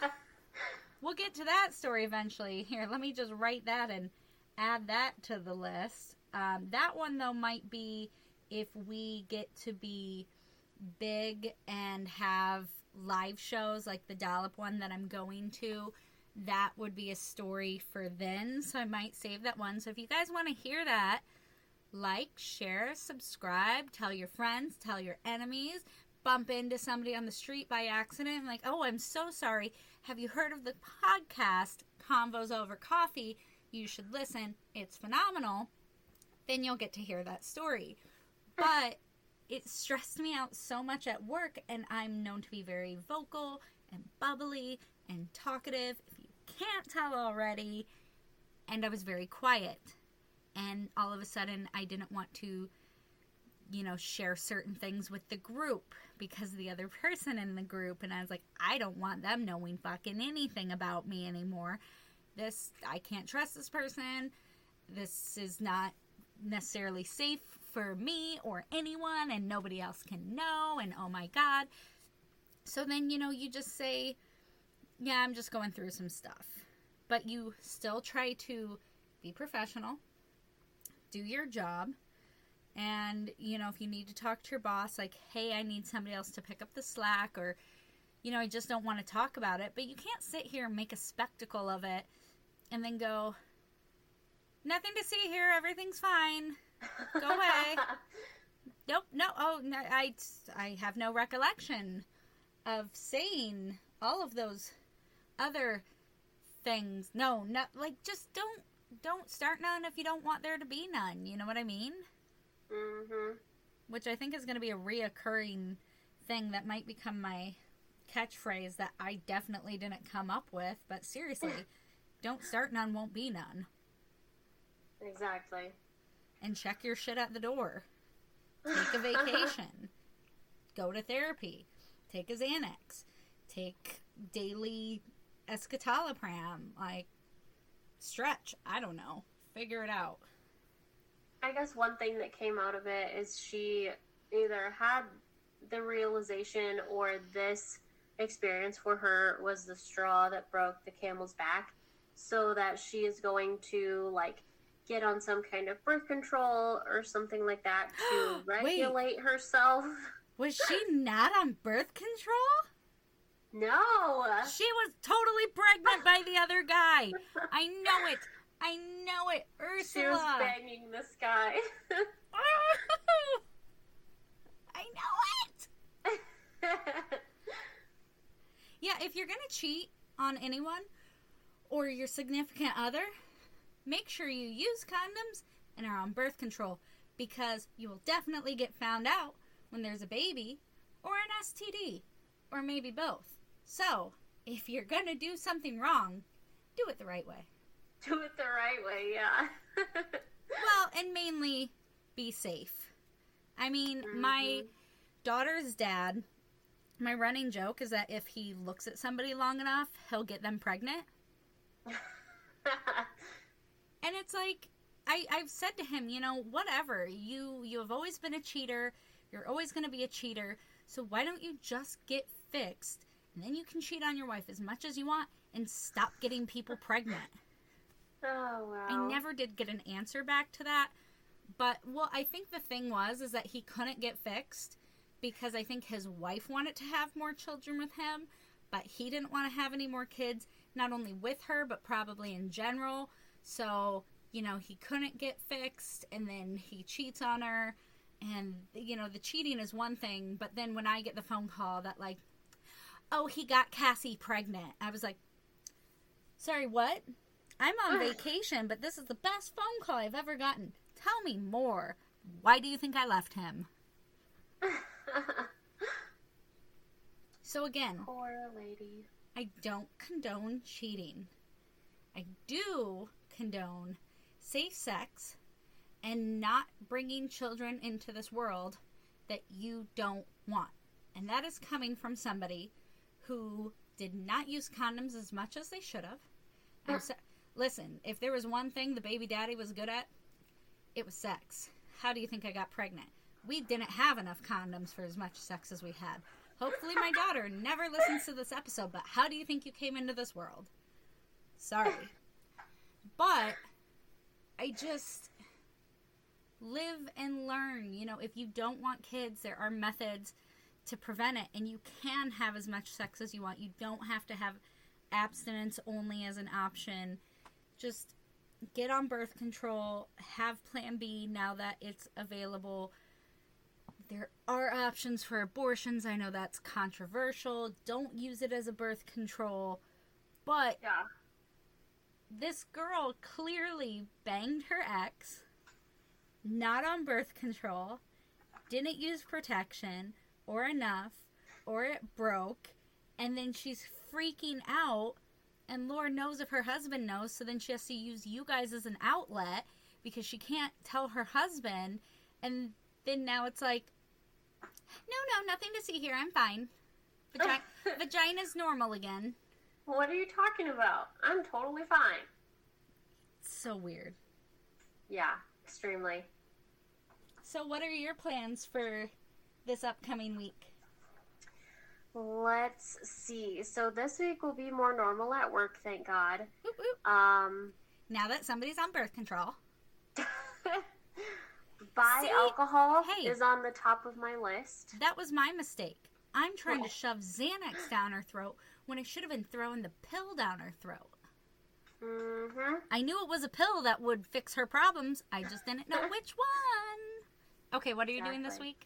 we'll get to that story eventually. Here, let me just write that and add that to the list. Um, that one, though, might be if we get to be big and have live shows like the Dollop one that I'm going to that would be a story for then. So I might save that one. So if you guys want to hear that, like, share, subscribe, tell your friends, tell your enemies, bump into somebody on the street by accident, like, oh, I'm so sorry. Have you heard of the podcast Convos Over Coffee? You should listen. It's phenomenal. Then you'll get to hear that story. But it stressed me out so much at work, and I'm known to be very vocal and bubbly and talkative If you can't tell already. And I was very quiet. And all of a sudden, I didn't want to, you know, share certain things with the group because the other person in the group. And I was like, I don't want them knowing fucking anything about me anymore. This, I can't trust this person. This is not necessarily safe for me or anyone, and nobody else can know. And oh my God. So then, you know, you just say, yeah, I'm just going through some stuff. But you still try to be professional, do your job, and, you know, if you need to talk to your boss, like, hey, I need somebody else to pick up the slack, or, you know, I just don't want to talk about it. But you can't sit here and make a spectacle of it and then go, nothing to see here, everything's fine, go away. nope, no, oh, no, I, I have no recollection of saying all of those other things. No, no, like just don't don't start none if you don't want there to be none. You know what I mean? Mm-hmm. Which I think is going to be a reoccurring thing that might become my catchphrase that I definitely didn't come up with. But seriously, don't start none, won't be none. Exactly. And check your shit at the door. Take a vacation. Go to therapy. Take a Xanax. Take daily escitalopram, like stretch. I don't know. Figure it out. I guess one thing that came out of it is she either had the realization or this experience for her was the straw that broke the camel's back so that she is going to like get on some kind of birth control or something like that to regulate herself. Was she not on birth control? No. She was totally pregnant by the other guy. I know it. I know it. Ursula. She was banging this guy. I know it. yeah, if you're to cheat on anyone or your significant other, make sure you use condoms and are on birth control because you will definitely get found out when there's a baby or an STD or maybe both. So, if you're to do something wrong, do it the right way. Do it the right way, yeah. well, and mainly be safe. I mean, mm-hmm. my daughter's dad, my running joke is that if he looks at somebody long enough, he'll get them pregnant. and it's like I, I've said to him, you know, whatever. You you have always been a cheater. You're always going to be a cheater. So why don't you just get fixed and then you can cheat on your wife as much as you want and stop getting people pregnant. Oh wow. I never did get an answer back to that. But well, I think the thing was is that he couldn't get fixed because I think his wife wanted to have more children with him, but he didn't want to have any more kids, not only with her, but probably in general. So, you know, he couldn't get fixed and then he cheats on her. And, you know, the cheating is one thing, but then when I get the phone call that, like, oh, he got Cassie pregnant, I was like, sorry, what? I'm on vacation, but this is the best phone call I've ever gotten. Tell me more. Why do you think I left him? So again, Poor lady. I don't condone cheating. I do condone safe sex and not bringing children into this world that you don't want. And that is coming from somebody who did not use condoms as much as they should have. I'm so- listen, if there was one thing the baby daddy was good at, it was sex. How do you think I got pregnant? We didn't have enough condoms for as much sex as we had. Hopefully, my daughter never listens to this episode, but how do you think you came into this world? Sorry. But I just live and learn. You know, if you don't want kids, there are methods to prevent it, and you can have as much sex as you want. You don't have to have abstinence only as an option. Just get on birth control, have Plan B now that it's available. There are options for abortions. I know that's controversial. Don't use it as a birth control. But Yeah. this girl clearly banged her ex, not on birth control, didn't use protection or enough, or it broke, and then she's freaking out. And Laura knows if her husband knows, so then she has to use you guys as an outlet because she can't tell her husband. And then now it's like, no, no, nothing to see here. I'm fine. Vagi- vagina's normal again. What are you talking about? I'm totally fine. So weird. Yeah, extremely. So, what are your plans for this upcoming week? Let's see. So this week will be more normal at work, thank God. Whoop, whoop. Um, Now that somebody's on birth control, buy See? alcohol Hey. is on the top of my list. that was my mistake. I'm trying to shove Xanax down her throat when I should have been throwing the pill down her throat. Mm-hmm. I knew it was a pill that would fix her problems. I just didn't know which one. Okay, what are you doing this week?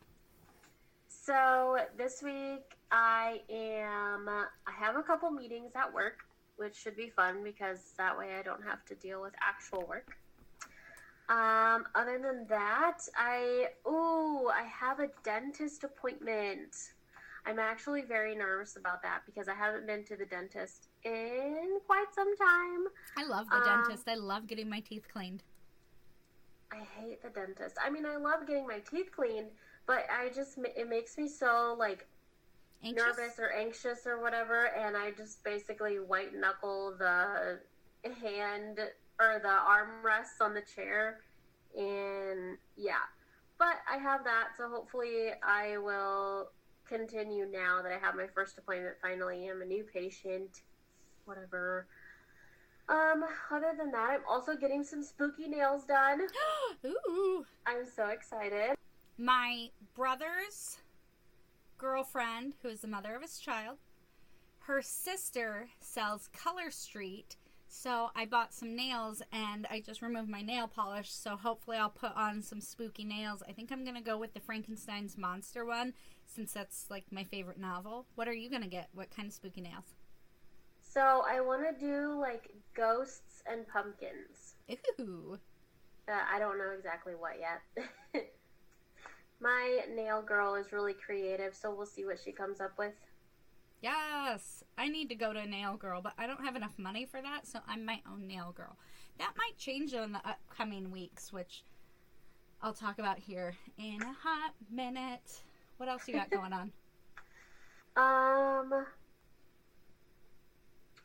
So this week I am. I have a couple meetings at work, which should be fun because that way I don't have to deal with actual work. Um, other than that, I oh I have a dentist appointment. I'm actually very nervous about that because I haven't been to the dentist in quite some time. I love the Um, dentist. I love getting my teeth cleaned. I hate the dentist. I mean, I love getting my teeth cleaned, but I just it makes me so like Anxious? nervous or anxious or whatever, and I just basically white knuckle the hand or the armrests on the chair, and yeah. But I have that, so hopefully I will continue now that I have my first appointment finally. I'm a new patient, whatever. Um, other than that, I'm also getting some spooky nails done. Ooh. I'm so excited. My brother's girlfriend, who is the mother of his child, her sister sells Color Street. So I bought some nails and I just removed my nail polish. So hopefully I'll put on some spooky nails. I think I'm going to go with the Frankenstein's Monster one since that's like my favorite novel. What are you going to get? What kind of spooky nails? So I want to do like ghosts and pumpkins. Ooh. Uh, I don't know exactly what yet. My nail girl is really creative, so we'll see what she comes up with. Yes, I need to go to a nail girl, but I don't have enough money for that, so I'm my own nail girl. That might change in the upcoming weeks, which I'll talk about here in a hot minute. What else you got going on? Um.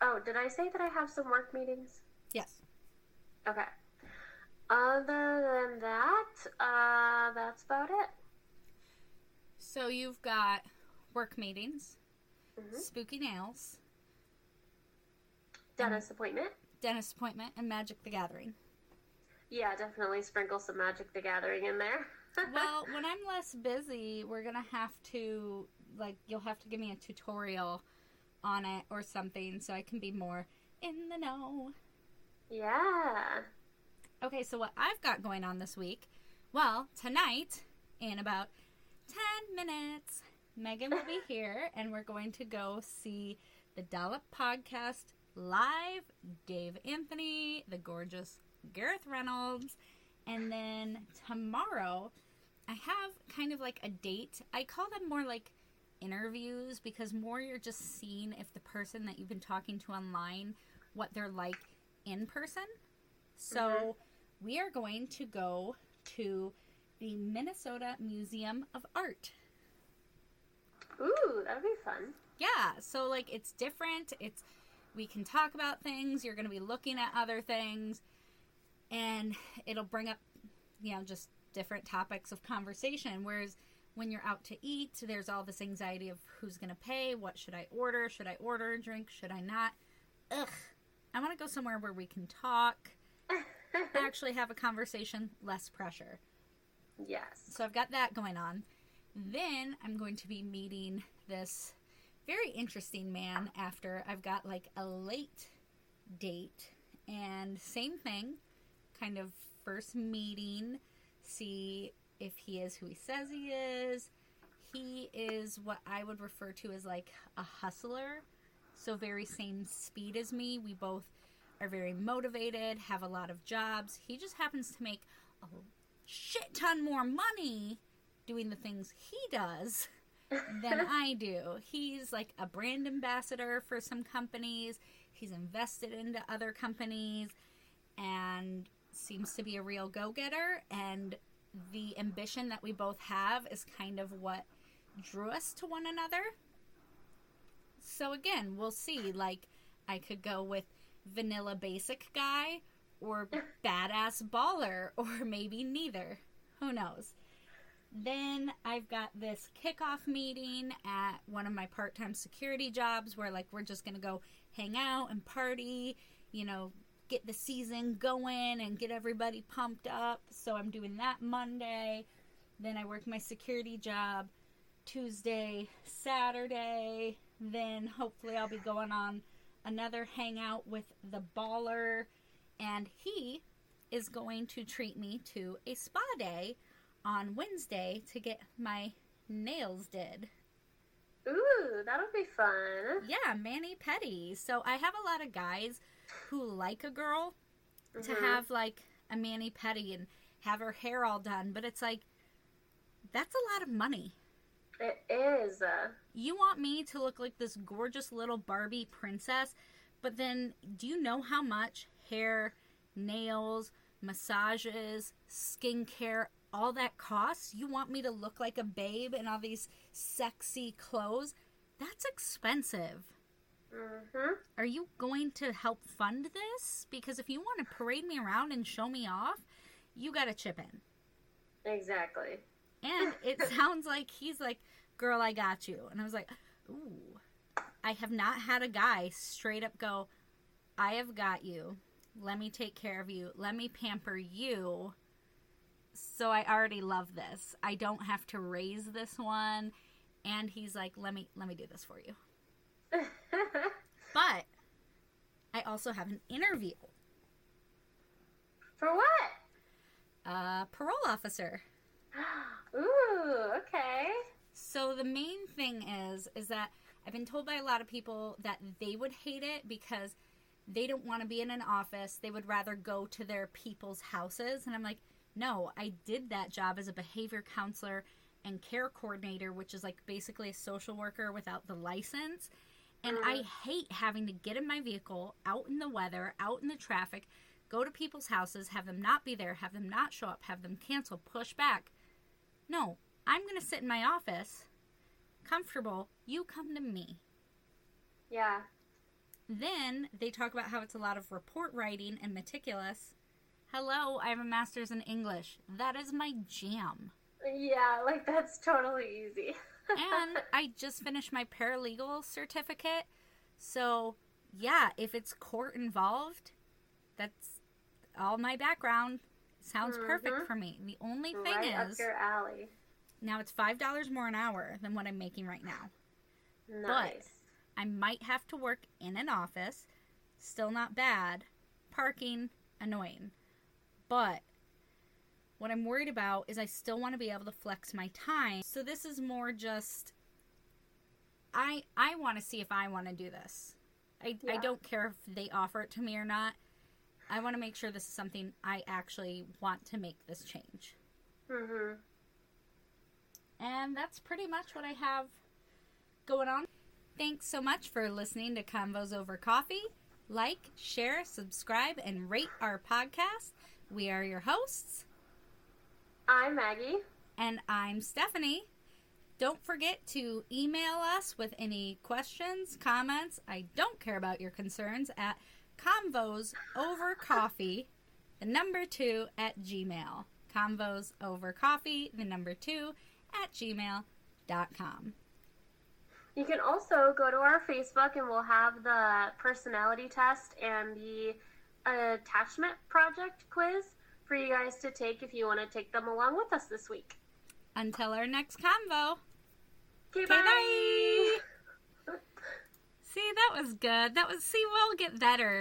Oh, did I say that I have some work meetings? Yes. Okay. Other than that, uh, that's about it. So you've got work meetings, Mhm. spooky nails, Dentist appointment. dentist appointment and Magic the Gathering. Yeah, definitely sprinkle some Magic the Gathering in there. well, when I'm less busy, we're gonna have to like you'll have to give me a tutorial on it or something so I can be more in the know. Yeah. Okay, so what I've got going on this week, well, tonight in about 10 minutes, Megan will be here and we're going to go see the Dollop podcast live, Dave Anthony, the gorgeous Gareth Reynolds, and then tomorrow I have kind of like a date. I call them more like interviews because more you're just seeing if the person that you've been talking to online what they're like in person. So mm-hmm. we are going to go to the Minnesota Museum of Art. Ooh, that'd be fun. Yeah, so like it's different. It's we can talk about things. You're going to be looking at other things and it'll bring up you know just different topics of conversation whereas when you're out to eat there's all this anxiety of who's going to pay what should i order should i order a drink should i not ugh i want to go somewhere where we can talk actually have a conversation less pressure yes so i've got that going on then i'm going to be meeting this very interesting man after i've got like a late date and same thing kind of first meeting, see if he is who he says he is. He is what I would refer to as like a hustler. So, very same speed as me. We both are very motivated, have a lot of jobs. He just happens to make a shit ton more money doing the things he does than I do. He's like a brand ambassador for some companies, he's invested into other companies, and seems to be a real go getter, and the ambition that we both have is kind of what drew us to one another. So, again, we'll see. Like, I could go with vanilla basic guy or badass baller, or maybe neither. Who knows? Then I've got this kickoff meeting at one of my part time security jobs where, like, we're just going to go hang out and party, you know, get the season going and get everybody pumped up. So I'm doing that Monday. Then I work my security job Tuesday, Saturday. Then hopefully I'll be going on another hangout with the baller. And he is going to treat me to a spa day on Wednesday to get my nails did. Ooh, that'll be fun. Yeah, Mani Pedi. So I have a lot of guys who like a girl mm-hmm. to have like a mani pedi and have her hair all done, but it's like that's a lot of money. It is. You want me to look like this gorgeous little Barbie princess, but then do you know how much hair, nails, massages, skincare, all that costs? You want me to look like a babe in all these sexy clothes? That's expensive. Mm-hmm. Are you going to help fund this? Because if you want to parade me around and show me off, you got to chip in. Exactly. And it sounds like he's like, girl, I got you. And I was like, ooh. I have not had a guy straight up go, I have got you. Let me take care of you. Let me pamper you. So I already love this. I don't have to raise this one. And he's like, let me let me do this for you. but I also have an interview. For what? A parole officer. Ooh, okay. So the main thing is is that I've been told by a lot of people that they would hate it because they don't want to be in an office. They would rather go to their people's houses. And I'm like, no, I did that job as a behavior counselor and care coordinator, which is like basically a social worker without the license. And. I uh-huh. hate having to get in my vehicle, out in the weather, out in the traffic, go to people's houses, have them not be there, have them not show up, have them cancel, push back. No, I'm going to sit in my office, comfortable. You come to me. Yeah. Then they talk about how it's a lot of report writing and meticulous. Hello, I have a master's in English. That is my jam. Yeah, like that's totally easy. and I just finished my paralegal certificate. So, yeah, if it's court involved, That's all my background. Sounds perfect Mhm. for me. The only thing right is up your alley. now it's five dollars more an hour than what I'm making right now. Nice. I might have to work in an office. Still not bad. Parking, annoying. But what I'm worried about is I still want to be able to flex my time. So this is more just I I want to see if I want to do this. I, I don't care if they offer it to me or not. I want to make sure this is something I actually want to make this change. hmm And that's pretty much what I have going on. Thanks so much for listening to Convos Over Coffee. Like, share, subscribe, and rate our podcast. We are your hosts, I'm Maggie. and I'm Stephanie. Don't forget to email us with any questions, comments. I don't care about your concerns at convos over coffee, the number two at gmail. Convos over coffee, the number two at gmail.com. You can also go to our Facebook and we'll have the personality test and the attachment project quiz for you guys to take if you want to take them along with us this week. Until our next convo. Okay, bye. bye. See, that was good. That was, see, we'll get better.